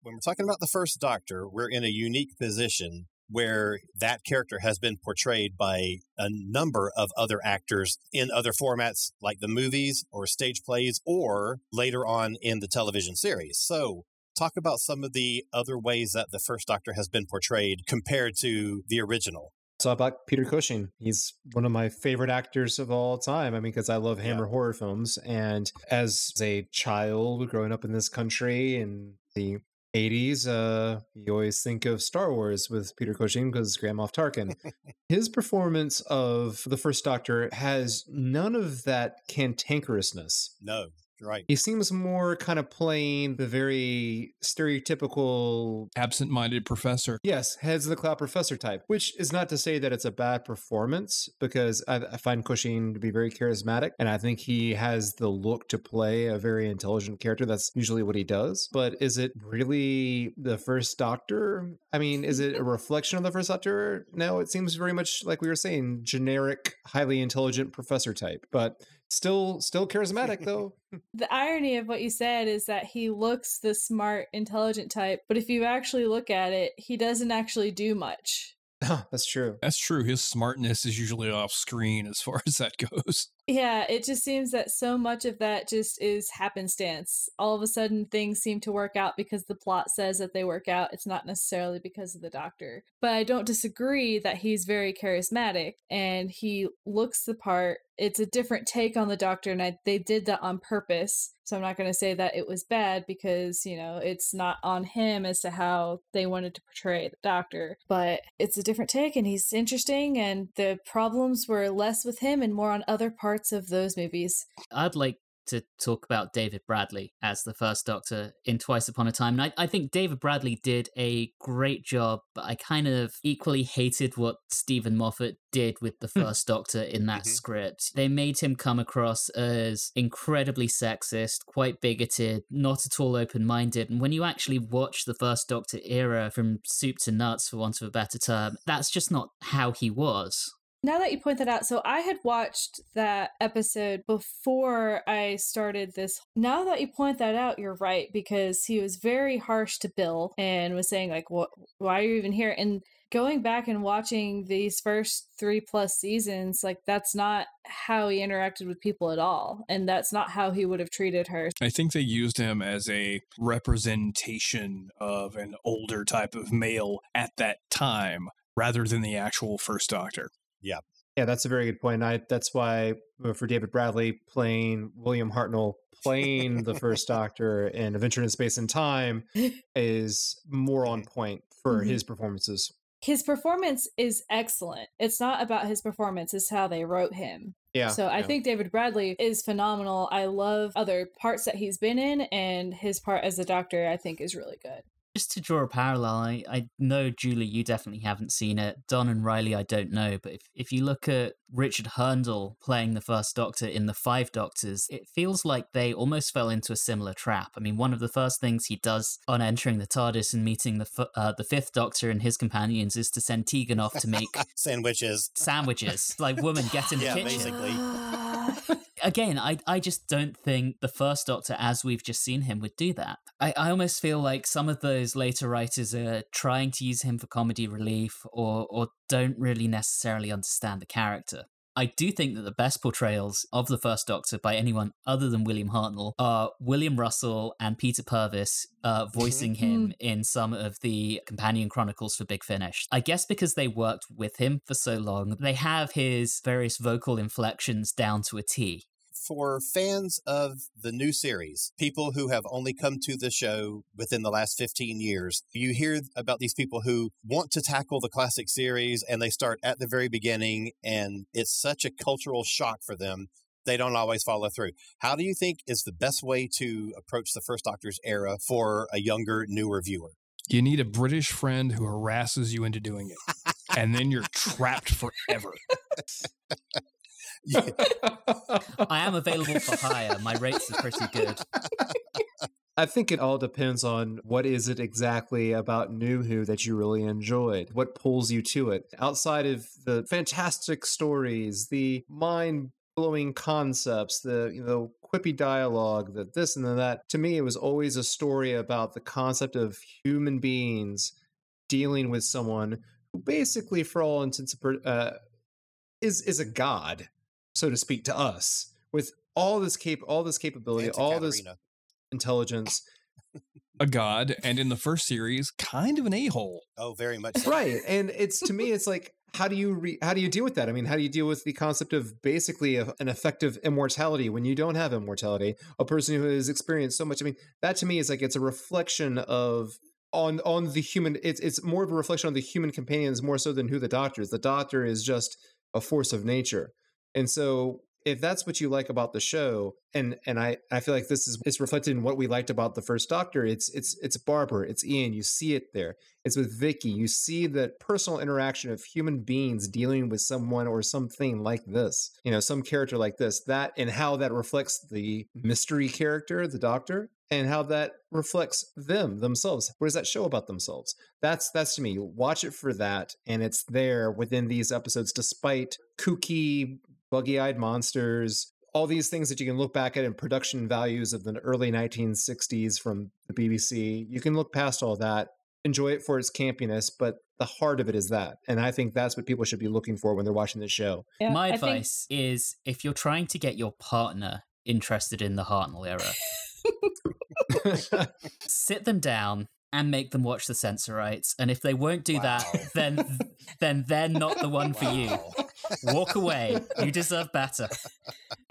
when we're talking about the first doctor, we're in a unique position where that character has been portrayed by a number of other actors in other formats like the movies or stage plays or later on in the television series. So, talk about some of the other ways that the first doctor has been portrayed compared to the original. So about Peter Cushing. He's one of my favorite actors of all time. I mean, because I love Hammer horror films. And as a child growing up in this country in the 80s, uh, you always think of Star Wars with Peter Cushing because Grand Moff Tarkin. His performance of the First Doctor has none of that cantankerousness. No, right. He seems more kind of playing the very stereotypical Absent-minded professor. Yes, heads of the cloud professor type, which is not to say that it's a bad performance because I, I find Cushing to be very charismatic and I think he has the look to play a very intelligent character. That's usually what he does. But is it really the first doctor? I mean, is it a reflection of the first doctor? No, it seems very much like we were saying, generic, highly intelligent professor type, but still still charismatic though. The irony of what you said is that he looks the smart, intelligent type, but if you actually look at it, he doesn't actually do much. That's true. That's true. His smartness is usually off screen as far as that goes. Yeah, it just seems that so much of that just is happenstance. All of a sudden, things seem to work out because the plot says that they work out. It's not necessarily because of the doctor. But I don't disagree that he's very charismatic and he looks the part. It's a different take on the doctor, and I, they did that on purpose. So I'm not going to say that it was bad because, you know, it's not on him as to how they wanted to portray the doctor. But it's a different take, and he's interesting, and the problems were less with him and more on other parts of those movies. I'd like to talk about David Bradley as the first Doctor in Twice Upon a Time. And I, I think David Bradley did a great job, but I kind of equally hated what Steven Moffat did with the Hmm. first Doctor in that Mhm. script. They made him come across as incredibly sexist, quite bigoted, not at all open minded. And when you actually watch the first Doctor era from soup to nuts, for want of a better term, that's just not how he was. Now that you point that out, so I had watched that episode before I started this. Now that you point that out, you're right because he was very harsh to Bill and was saying like, "What? Why are you even here?" And going back and watching these first three plus seasons, like that's not how he interacted with people at all, and that's not how he would have treated her. I think they used him as a representation of an older type of male at that time rather than the actual first doctor. Yeah, Yeah, that's a very good point. I that's why for David Bradley playing William Hartnell playing the first Doctor in Adventure in Space and Time is more on point for Mhm. his performances. His performance is excellent. It's not about his performance; it's how they wrote him. Yeah. So I yeah. think David Bradley is phenomenal. I love other parts that he's been in, and his part as the Doctor, I think, is really good. Just to draw a parallel, I, I know, Julie, you definitely haven't seen it. Don and Riley, I don't know. But if, if you look at Richard Hurndall playing the first Doctor in The Five Doctors, it feels like they almost fell into a similar trap. I mean, one of the first things he does on entering the TARDIS and meeting the, f- uh, the Fifth Doctor and his companions is to send Tegan off to make Sandwiches. sandwiches. Like, woman, get in the Yeah, kitchen. basically. Again, I, I just don't think the first Doctor, as we've just seen him, would do that. I, I almost feel like some of those later writers are trying to use him for comedy relief or, or don't really necessarily understand the character. I do think that the best portrayals of the First Doctor by anyone other than William Hartnell are William Russell and Peter Purves uh, voicing him in some of the companion chronicles for Big Finish. I guess because they worked with him for so long, they have his various vocal inflections down to a T. For fans of the new series, people who have only come to the show within the last 15 years, you hear about these people who want to tackle the classic series and they start at the very beginning and it's such a cultural shock for them. They don't always follow through. How do you think is the best way to approach the first Doctor's era for a younger, newer viewer? You need a British friend who harasses you into doing it. and then you're trapped forever. I am available for hire. My rates are pretty good. I think it all depends on what is it exactly about New Who that you really enjoyed. What pulls you to it? Outside of the fantastic stories, the mind blowing concepts, the you know quippy dialogue, the this and that. To me, it was always a story about the concept of human beings dealing with someone who basically, for all intents and uh, is is a god, so to speak, to us with all this cap all this capability, And to all this intelligence. A god, and in the first series, kind of an a hole. Oh, very much so. right and it's to me it's like how do you re- how do you deal with that i mean how do you deal with the concept of basically a, an effective immortality when you don't have immortality a person who has experienced so much i mean that to me is like it's a reflection of on on the human it's it's more of a reflection on the human companions more so than who the doctor is the doctor is just a force of nature and so if that's what you like about the show and and i i feel like this is it's reflected in what we liked about the first doctor it's it's it's barbara it's ian you see it there. It's with vicky you see the personal interaction of human beings dealing with someone or something like this you know some character like this that and how that reflects the mystery character the doctor and how that reflects them themselves. What does that show about themselves? That's that's to me watch it for that and it's there within these episodes despite kooky buggy-eyed monsters all these things that you can look back at in production values of the early 1960s from the bbc you can look past all that enjoy it for its campiness but the heart of it is that and i think that's what people should be looking for when they're watching this show Yeah, My I think- advice is if you're trying to get your partner interested in the Hartnell era, sit them down and make them watch the Sensorites. And if they won't do Wow. that, then then they're not the one for you. Walk away. You deserve better.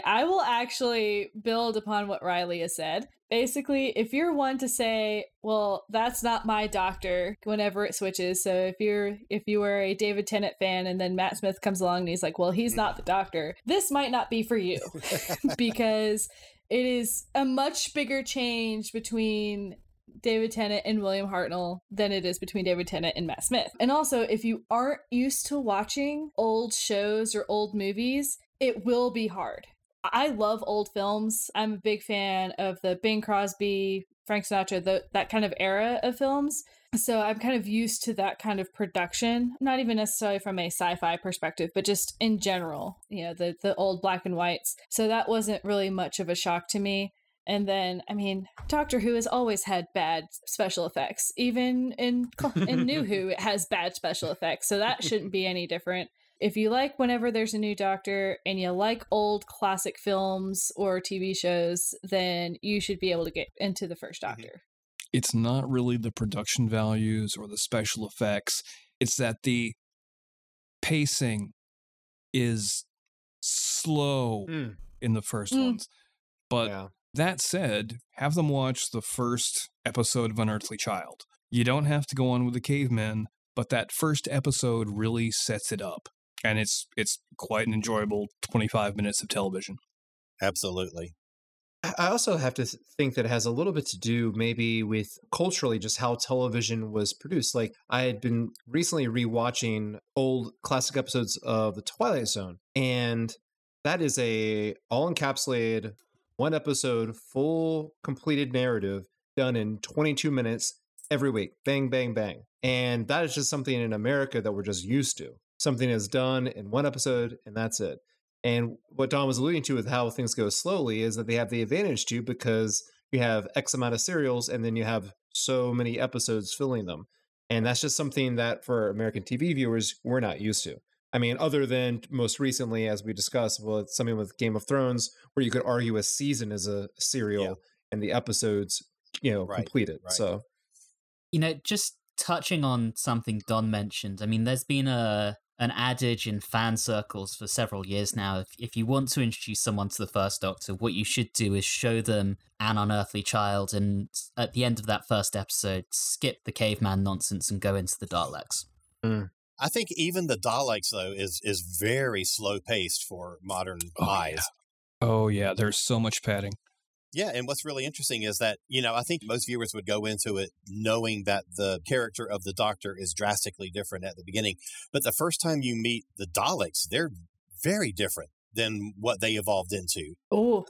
I will actually build upon what Riley has said. Basically, if you're one to say, "Well, that's not my doctor," whenever it switches. So if you're if you were a David Tennant fan and then Matt Smith comes along and he's like, "Well, he's not the doctor," this might not be for you because it is a much bigger change between David Tennant and William Hartnell than it is between David Tennant and Matt Smith. And also, if you aren't used to watching old shows or old movies, it will be hard. I love old films. I'm a big fan of the Bing Crosby, Frank Sinatra, the, that kind of era of films. So I'm kind of used to that kind of production, not even necessarily from a sci-fi perspective, but just in general, you know, the the old black and whites. So that wasn't really much of a shock to me. And then, I mean, Doctor Who has always had bad special effects. Even in in New Who, it has bad special effects. So that shouldn't be any different. If you like whenever there's a new Doctor and you like old classic films or TV shows, then you should be able to get into the first Mm-hmm. Doctor. It's not really the production values or the special effects. It's that the pacing is slow Mm, in the first Mm. ones. But yeah. That said, have them watch the first episode of Unearthly Child. You don't have to go on with the cavemen, but that first episode really sets it up. And it's it's quite an enjoyable 25 minutes of television. Absolutely. I I also have to think that it has a little bit to do maybe with culturally just how television was produced. Like I had been recently rewatching old classic episodes of The Twilight Zone, and that is a all encapsulated one episode full completed narrative done in 22 minutes every week. Bang bang bang. And that is just something in America that we're just used to. Something is done in one episode and that's it. And what Don was alluding to with how things go slowly is that they have the advantage too because you have X amount of serials and then you have so many episodes filling them. And that's just something that for American TV viewers, we're not used to. I mean, other than most recently, as we discussed, well, it's something with Game of Thrones where you could argue a season is a serial Yeah. and the episodes, you know, Right, completed. right. So You know, just touching on something Don mentioned, I mean, there's been a an adage in fan circles for several years now. If, if you want to introduce someone to the First Doctor, what you should do is show them an unearthly child, and at the end of that first episode, skip the caveman nonsense and go into the Daleks. Mm. I think even the Daleks though is is very slow paced for modern Oh, yeah. eyes. Oh yeah, there's so much padding. Yeah, and what's really interesting is that, you know, I think most viewers would go into it knowing that the character of the Doctor is drastically different at the beginning. But the first time you meet the Daleks, they're very different than what they evolved into. Oh,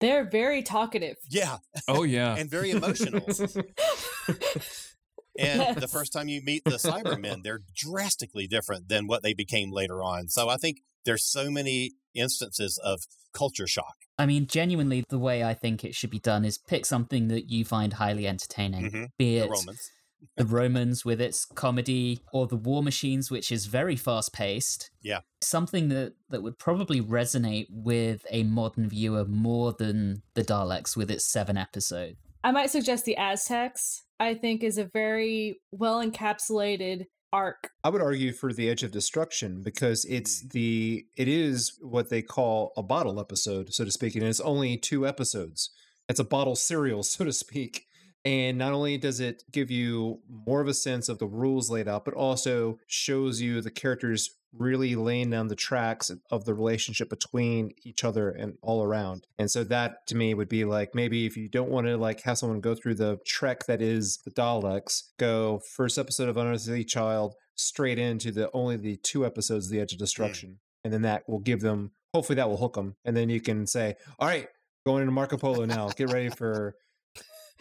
they're very talkative. Yeah, Oh yeah. and very emotional. And the first time you meet the Cybermen, they're drastically different than what they became later on. So I think there's so many instances of culture shock. I mean, genuinely, the way I think it should be done is pick something that you find highly entertaining, Mhm. be The it Romans. the Romans with its comedy, or the War Machines, which is very fast paced. Yeah. Something that, that would probably resonate with a modern viewer more than the Daleks with its seven episode. I might suggest the Aztecs. I think is a very well encapsulated arc. I would argue for the Edge of Destruction because it's mm. the it is what they call a bottle episode, so to speak, and it's only two episodes. It's a bottle serial, so to speak. And not only does it give you more of a sense of the rules laid out, but also shows you the characters really laying down the tracks of the relationship between each other and all around. And so that to me would be like maybe if you don't want to like have someone go through the trek that is the Daleks, go first episode of Unearthly Child straight into the only the two episodes of the Edge of Destruction. And then that will give them hopefully that will hook them. And then you can say, All right, going into Marco Polo now. Get ready for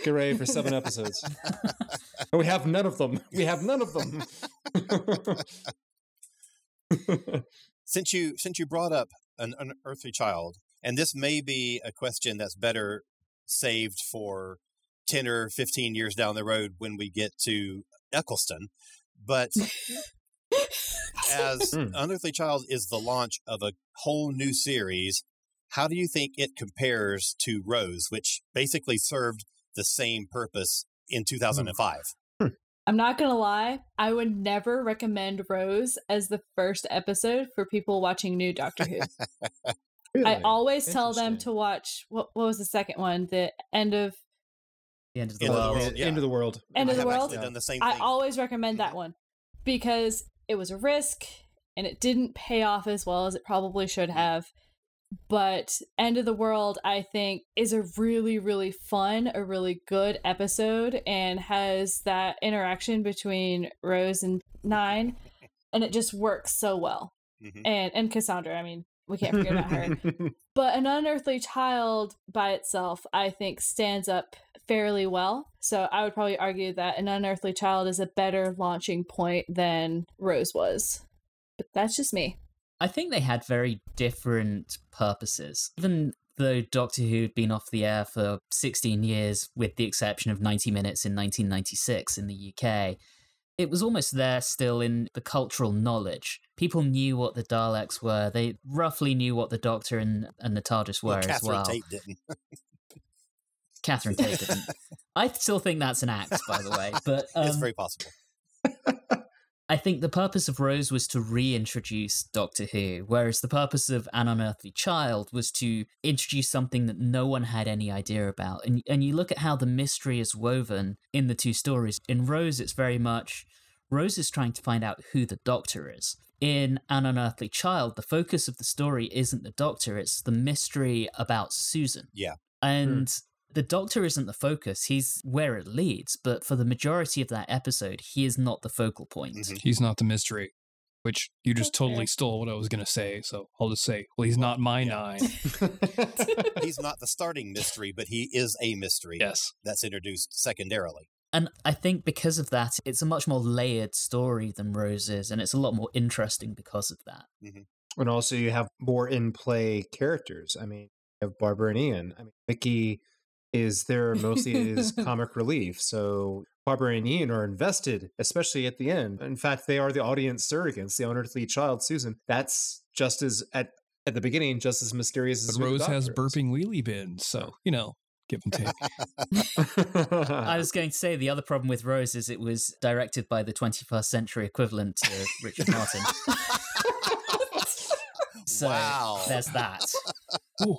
get ready for seven episodes. and we have none of them. We have none of them. since you since you brought up an unearthly child, and this may be a question that's better saved for ten or fifteen years down the road when we get to Eccleston, but as Hmm. unearthly child is the launch of a whole new series, how do you think it compares to Rose, which basically served the same purpose in two thousand and five? I'm not gonna lie, I would never recommend Rose as the first episode for people watching new Doctor Who. I always tell them to watch what what was the second one? The end of The end of the End of the world. world. yeah. Into the world. End of the World? done the same I always recommend that mm-hmm. one because it was a risk and it didn't pay off as well as it probably should mm. have. But End of the World, I think, is a really, really fun, a really good episode and has that interaction between Rose and Nine. And it just works so well. Mhm. And and Cassandra, I mean, we can't forget about her. But an unearthly child by itself, I think, stands up fairly well. So I would probably argue that an unearthly child is a better launching point than Rose was. But that's just me. I think they had very different purposes. Even though Doctor Who had been off the air for 16 years, with the exception of 90 minutes in 1996 in the UK, it was almost there still in the cultural knowledge. People knew what the Daleks were. They roughly knew what the Doctor and, and the TARDIS were Well, as Catherine well. Tate didn't. Catherine Tate didn't. I still think that's an act, by the way. But it's um, very possible. I think the purpose of Rose was to reintroduce Doctor Who, whereas the purpose of An Unearthly Child was to introduce something that no one had any idea about. And and you look at how the mystery is woven in the two stories. In Rose, it's very much Rose is trying to find out who the Doctor is. In An Unearthly Child, the focus of the story isn't the Doctor; it's the mystery about Susan. Yeah. and. Hmm. The doctor isn't the focus, he's where it leads, but for the majority of that episode, he is not the focal point. Mhm. He's not the mystery, which you just Okay. totally stole what I was going to say. So I'll just say, well, he's not my Yeah. nine. He's not the starting mystery, but he is a mystery yes. that's introduced secondarily. And I think because of that, it's a much more layered story than Rose is, and it's a lot more interesting because of that. and also you have more in play characters. I mean, you have Barbara and Ian. I mean, Mickey is there mostly is comic relief. So Barbara and Ian are invested, especially at the end. In fact, they are the audience surrogates, the unearthly child, Susan. That's just as at at the beginning, just as mysterious as But who the Rose has burping wheelie bins. So, you know, give and take. I was going to say the other problem with Rose is it was directed by the 21st century equivalent to Richard Martin. so Wow. there's that. Ooh.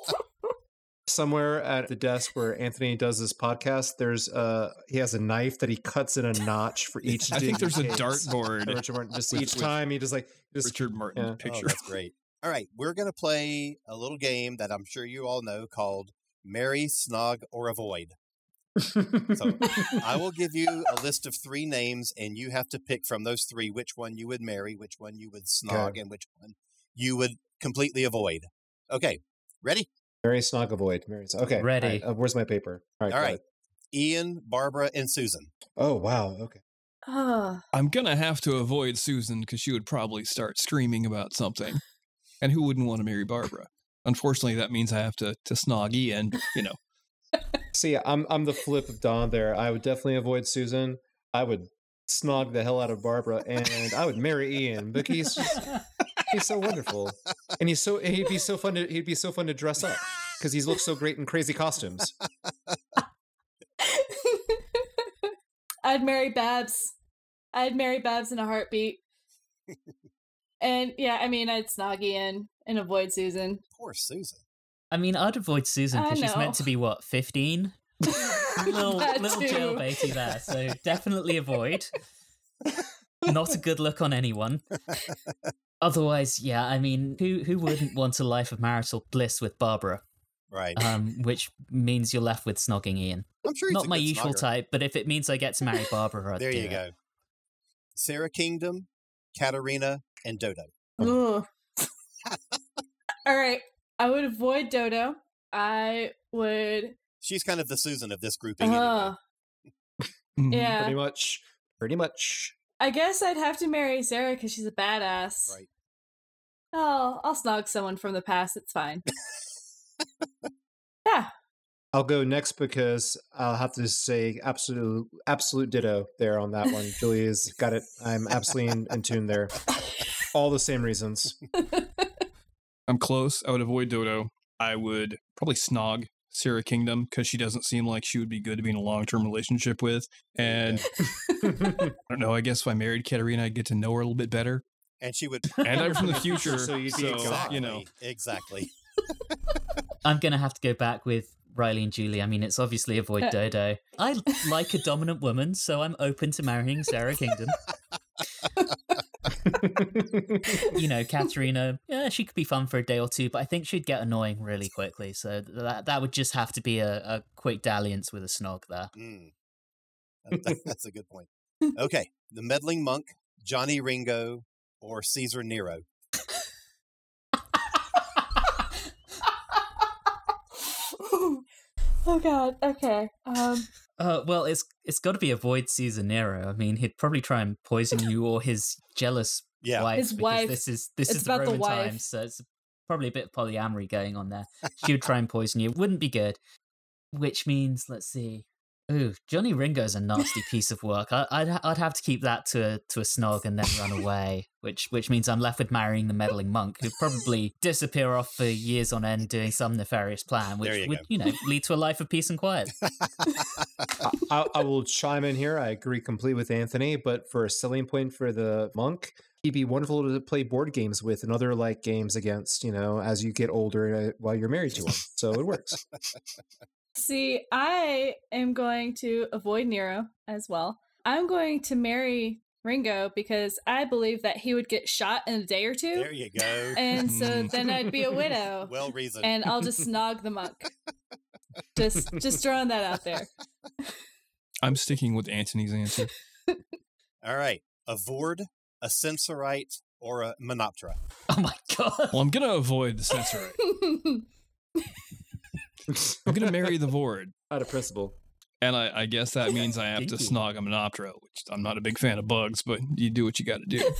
Somewhere at the desk where Anthony does this podcast, there's uh he has a knife that he cuts in a notch for each. I think dig there's a dartboard. Richard Martin, just with- each with time he just like just Richard Martin yeah. Picture. Oh, that's great. All right, we're going to play a little game that I'm sure you all know called Marry, Snog, or Avoid. So I will give you a list of three names, and you have to pick from those three which one you would marry, which one you would snog, Okay. and which one you would completely avoid. Okay, ready? Mary Snog avoid. Mary Snog. Okay. Ready. right, uh, where's my paper? All right. All got right. it. Ian, Barbara, and Susan. Oh wow. Okay. Oh, I'm going to have to avoid Susan because she would probably start screaming about something. And who wouldn't want to marry Barbara? Unfortunately, that means I have to, to snog Ian, you know. See, I'm I'm the flip of Don there. I would definitely avoid Susan. I would snog the hell out of Barbara, and I would marry Ian because he's just, he's so wonderful, and he's so he'd be so fun to he'd be so fun to dress up because he looks so great in crazy costumes. I'd marry Babs. I'd marry Babs in a heartbeat. and yeah, I mean, I'd snog Ian and avoid Susan. Poor Susan. I mean, I'd avoid Susan because she's meant to be, what, 15? little That little too. jailbaity there, so definitely avoid. Not a good look on anyone. Otherwise, yeah, I mean, who who wouldn't want a life of marital bliss with Barbara? Right. Um, which means you're left with snogging Ian. I'm sure he's Not a my good usual snogger. type, but if it means I get to marry Barbara, I'd There do you it. go. Sara Kingdom, Katarina, and Dodo. Ugh. All right. I would avoid Dodo. I would. She's kind of the Susan of this grouping anyway. Uh, Mhm. yeah. Pretty much. Pretty much. I guess I'd have to marry Sara because she's a badass. Right. Oh, I'll snog someone from the past. It's fine. yeah. I'll go next because I'll have to say absolute absolute ditto there on that one. Julia's got it. I'm absolutely in, in tune there. All the same reasons. I'm close. I would avoid Dodo. I would probably snog Sara Kingdom because she doesn't seem like she would be good to be in a long term relationship with. And I don't know. I guess if I married Katarina, I'd get to know her a little bit better. And she would. And I'm from the future, So so, you'd be a god. you know. Exactly. I'm gonna have to go back with Riley and Julie. I mean, it's obviously avoid Dodo. I like a dominant woman, so I'm open to marrying Sara Kingdom. you know, Katarina, yeah, she could be fun for a day or two, but I think she'd get annoying really quickly. So that that would just have to be a, a quick dalliance with a snog there. Mm. That's a good point. Okay, the meddling monk, Johnny Ringo, or Caesar Nero. oh god. Okay. Um. Uh, well, it's it's got to be avoid Caesar Nero. I mean, he'd probably try and poison you or his jealous Yeah, wife. His wife. This is this It's is the about the Roman wife. times, so it's probably a bit of polyamory going on there. She would try and poison you. Wouldn't be good. Which means, let's see. Ooh, Johnny Ringo's a nasty piece of work. I, I'd I'd have to keep that to a to a snog and then run away. Which which means I'm left with marrying the meddling monk, who'd probably disappear off for years on end doing some nefarious plan, which you would go. you know lead to a life of peace and quiet. I, I, I will chime in here. I agree completely with Anthony, but for a selling point for the monk, he'd be wonderful to play board games with and other like games against, you know, as you get older uh, while you're married to him. So it works. See, I am going to avoid Nero as well. I'm going to marry Ringo because I believe that he would get shot in a day or two. there you go. and so then I'd be a widow. well reasoned. and I'll just snog the monk. Just just throwing that out there. I'm sticking with Anthony's answer. All right, a Voord, a Sensorite, or a Menoptra. Oh my god! Well, I'm gonna avoid the Sensorite. I'm gonna marry the Voord. Out of principle. And I, I guess that means I have to Kinky. snog a Menoptra, which I'm not a big fan of bugs, but you do what you got to do.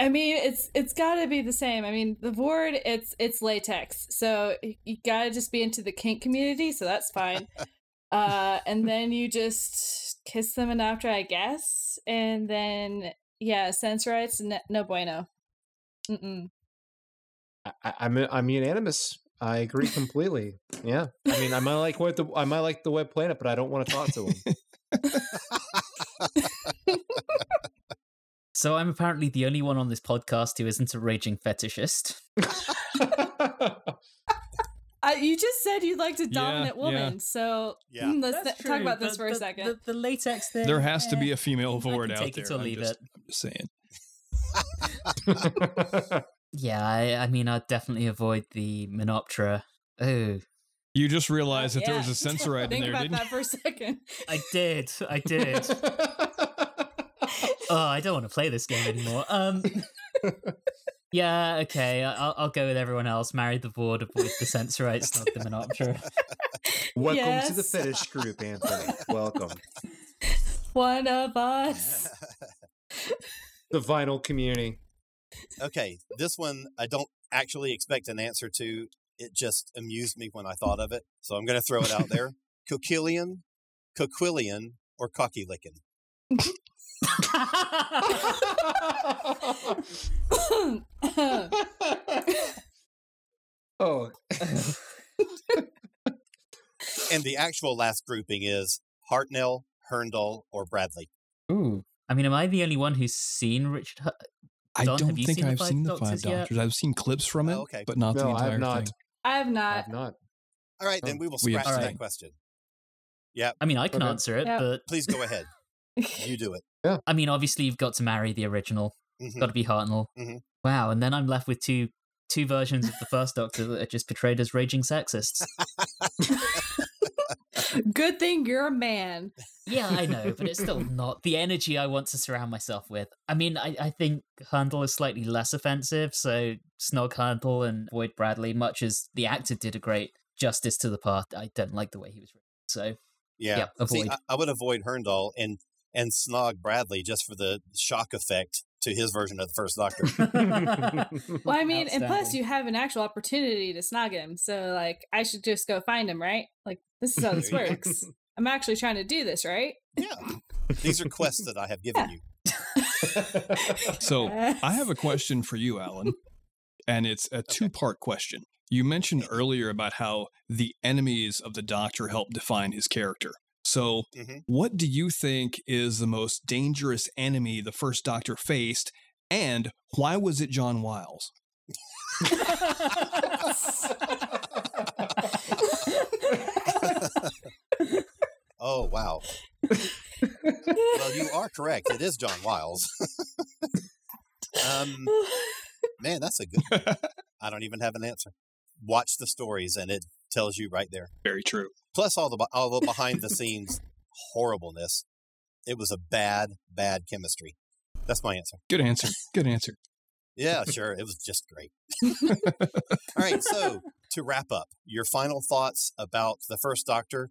I mean, it's it's got to be the same. I mean, the Voord, it's it's latex, so you got to just be into the kink community, so that's fine. uh, and then you just kiss them and after, I guess, and then yeah, sensorites, no, no bueno. Mm-mm. I, I- I'm I'm unanimous. I agree completely. Yeah. I mean, I might like what the I might like the web planet, but I don't want to talk to him. So I'm apparently the only one on this podcast who isn't a raging fetishist. Uh, you just said you'd like to Yeah, dominant yeah. woman, so Yeah. mm, let's th- talk about this but for a the- second. The, the latex thing. There has to be eh, a female I Voord can out take there. it or I'm leave just, it. I'm just saying. Yeah, I, I mean, I'd definitely avoid the Menoptra. Oh, You just realized that there was a sensorite in there, about didn't that for a second. I did. I did. oh, I don't want to play this game anymore. Um, yeah, okay. I- I'll, I'll go with everyone else. Marry the board, avoid the sensorite, snog the Menoptra. Welcome to the Yes. fetish group, Anthony. Welcome. One of us. The vinyl community. Okay, this one I don't actually expect an answer to. It just amused me when I thought of it, so I'm going to throw it out there: Koquillion, Koquillion, or Cocky Lickin. oh, And the actual last grouping is Hartnell, Hurndall, or Bradley. Ooh. I mean, am I the only one who's seen Richard? Hu- I Don, don't have you think seen I've seen the Doctors Five yet? Doctors. I've seen clips from it, Oh, okay. but not the No, I have entire not. thing. I have not. I have not. All right, then Oh, we will we have scratch seen that it. question. Yeah. I mean, I can Okay. answer it, Yeah. but Please go ahead. You do it. Yeah. I mean, obviously, you've got to marry the original. Mhm. Got to be Hartnell. Mhm. Wow, and then I'm left with two two versions of the first Doctor that are just portrayed as raging sexists. Good thing you're a man. Yeah, I know, but it's still not the energy I want to surround myself with. I mean, I, I think Hurndall is slightly less offensive, so Snog Hurndall and Void Bradley, much as the actor did a great justice to the part, I don't like the way he was written. So, Yeah. Yeah, See, avoid. I, I would avoid Hurndall and and snog Bradley just for the shock effect to his version of the first Doctor. Well, I mean, and plus you have an actual opportunity to snog him. So, like, I should just go find him, right? Like, this is how this There you go. works. I'm actually trying to do this, right? yeah. These are quests that I have given you. So I have a question for you, Alan, and it's a two part question. You mentioned earlier about how the enemies of the Doctor help define his character. So, Mhm. what do you think is the most dangerous enemy the first Doctor faced, and why was it John Wiles? Oh wow. well, you are correct. It is John Wiles. um, man, that's a good. I don't even have an answer. Watch the stories, and it tells you right there. Very true. Plus, all the all the behind the scenes horribleness. It was a bad, bad chemistry. That's my answer. Good answer. Good answer. Yeah, sure. It was just great. All right. So, to wrap up, your final thoughts about the first Doctor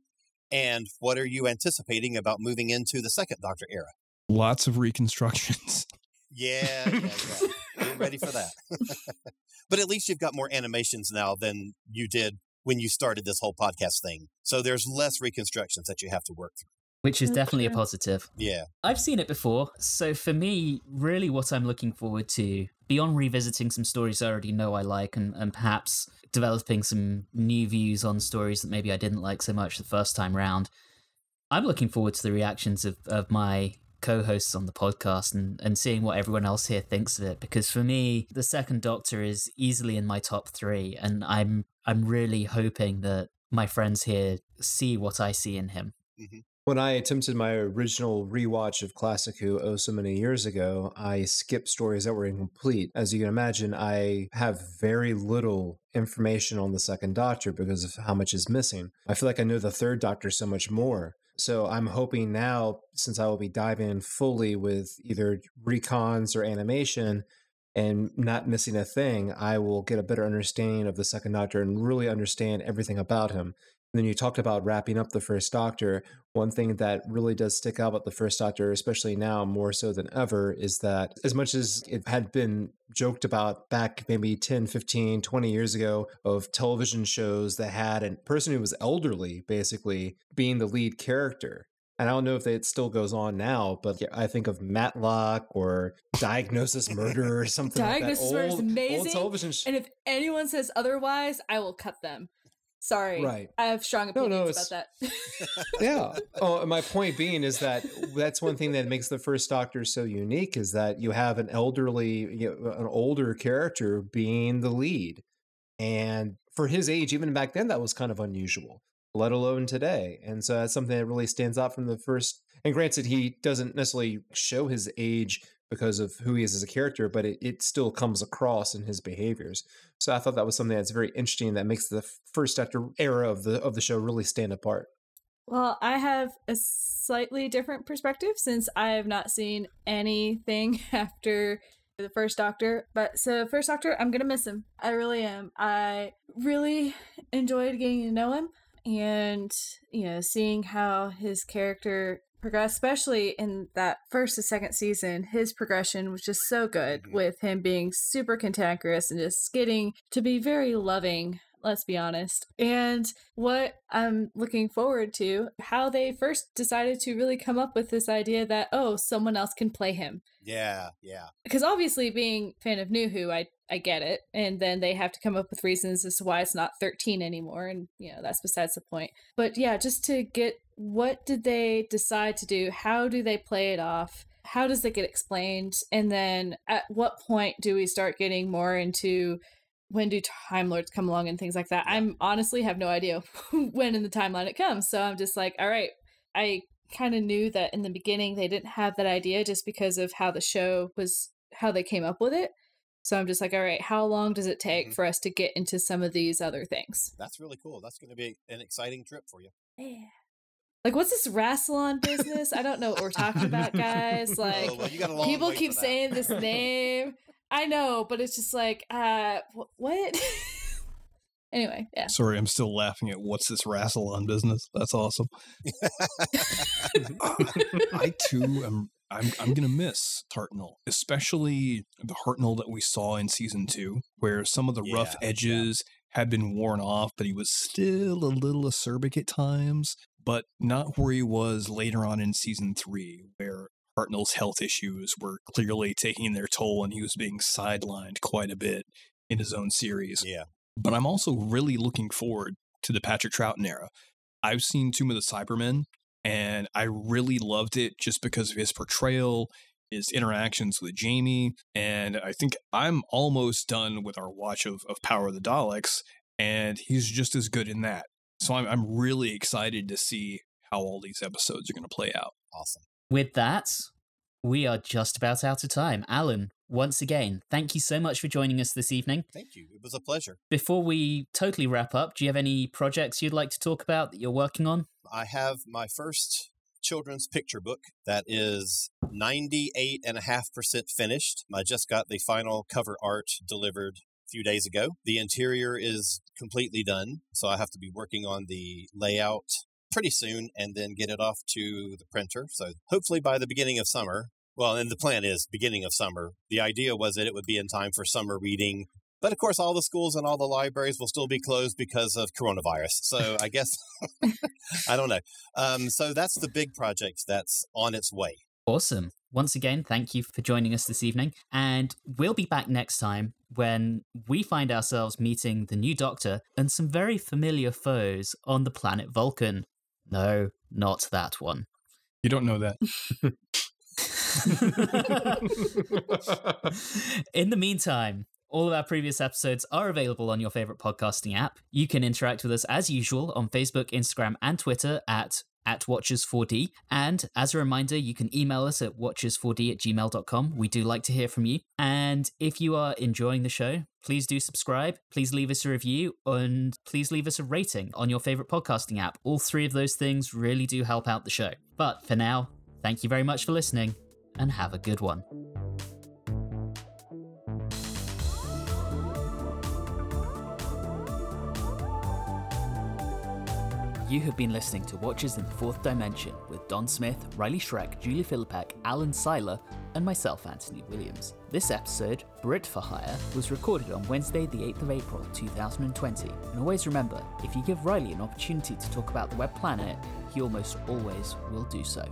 and what are you anticipating about moving into the second Doctor era? Lots of reconstructions. Yeah, yeah, yeah. Get ready for that. but at least you've got more animations now than you did when you started this whole podcast thing. So there's less reconstructions that you have to work through. Which is definitely a positive. Yeah. I've seen it before. So for me, really what I'm looking forward to, beyond revisiting some stories I already know I like and, and perhaps developing some new views on stories that maybe I didn't like so much the first time round, I'm looking forward to the reactions of, of my co-hosts on the podcast and, and seeing what everyone else here thinks of it because for me the second doctor is easily in my top three and i'm i'm really hoping that my friends here see what i see in him Mm-hmm. When I attempted my original rewatch of Classic Who oh so many years ago, I skipped stories that were incomplete. As you can imagine, I have very little information on the second Doctor because of how much is missing. I feel like I know the third Doctor so much more. So I'm hoping now, since I will be diving in fully with either recons or animation and not missing a thing, I will get a better understanding of the second Doctor and really understand everything about him. And then you talked about wrapping up the first Doctor. One thing that really does stick out about the first Doctor, especially now more so than ever, is that as much as it had been joked about back maybe 10, 15, 20 years ago of television shows that had a person who was elderly basically being the lead character. And I don't know if it still goes on now, but I think of Matlock or Diagnosis Murder or something. Diagnosis like that. Murder is amazing. Old television sh- And if anyone says otherwise, I will cut them. Sorry. Right. I have strong No, no, opinions about that. yeah. Oh, my point being is that that's one thing that makes the first Doctor so unique is that you have an elderly, you know, an older character being the lead, and for his age, even back then, that was kind of unusual, let alone today. And so that's something that really stands out from the first. And granted, he doesn't necessarily show his age because of who he is as a character, but it, it still comes across in his behaviors. So I thought that was something that's very interesting that makes the first Doctor era of the of the show really stand apart. Well, I have a slightly different perspective since I have not seen anything after the first Doctor. But so, first Doctor, I'm to miss him. I really am. I really enjoyed getting to know him and, you know, seeing how his character progressed, especially in that first to second season. His progression was just so good Mhm. with him being super cantankerous and just getting to be very loving let's be honest. And what I'm looking forward to, how they first decided to really come up with this idea that, oh, someone else can play him. Yeah, yeah. Because obviously, being a fan of New Who, I, I get it. And then they have to come up with reasons as to why it's not 13 anymore. And, you know, that's besides the point. But yeah, just to get what did they decide to do? How do they play it off? How does it get explained? And then at what point do we start getting more into when do time lords come along and things like that i'm honestly have no idea when in the timeline it comes so i'm just like all right i kind of knew that in the beginning they didn't have that idea just because of how the show was how they came up with it so i'm just like all right how long does it take Mhm. for us to get into some of these other things That's really cool. That's going to be an exciting trip for you. yeah like what's this Rassilon business i don't know what we're talking about guys like oh, well, you got a long people keep saying this name i know but it's just like uh wh- what anyway yeah Sorry, I'm still laughing at what's this Rassilon business. That's awesome. I too am. I'm, I'm gonna miss Hartnell, especially the Hartnell that we saw in season two, where some of the rough Yeah, yeah. edges had been worn off, but he was still a little acerbic at times, but not where he was later on in season three, where Hartnell's health issues were clearly taking their toll and he was being sidelined quite a bit in his own series. Yeah. But I'm also really looking forward to the Patrick Troughton era. I've seen Tomb of the Cybermen, and I really loved it just because of his portrayal, his interactions with Jamie, and I think I'm almost done with our watch of, of Power of the Daleks, and he's just as good in that. So I'm, I'm really excited to see how all these episodes are going to play out. Awesome. With that, we are just about out of time. Alan, once again, thank you so much for joining us this evening. Thank you. It was a pleasure. Before we totally wrap up, do you have any projects you'd like to talk about that you're working on? I have my first children's picture book that is 98.5% finished. I just got the final cover art delivered a few days ago. The interior is completely done, so I have to be working on the layout pretty soon and then get it off to the printer. So hopefully by the beginning of summer. Well, and the plan is beginning of summer. The idea was that it would be in time for summer reading. But of course, all the schools and all the libraries will still be closed because of coronavirus. So I guess, I don't know. Um, so that's the big project that's on its way. Awesome. Once again, thank you for joining us this evening. And we'll be back next time when we find ourselves meeting the new Doctor and some very familiar foes on the planet Vulcan. No, not that one. You don't know that. In the meantime, all of our previous episodes are available on your favorite podcasting app. You can interact with us as usual on Facebook, Instagram, and Twitter at at Watchers4D. And as a reminder, you can email us at watchers4d at gmail.com. We do like to hear from you. And if you are enjoying the show, please do subscribe. Please leave us a review and please leave us a rating on your favorite podcasting app. All three of those things really do help out the show. But for now, thank you very much for listening and have a good one. You have been listening to Watchers in the Fourth Dimension with Don Smith, Riley Schreck, Julie Philippek, Alan Seiler, and myself, Anthony Williams. This episode, Brit for Hire, was recorded on Wednesday, the 8th of April 2020. And always remember, if you give Riley an opportunity to talk about the web planet, he almost always will do so.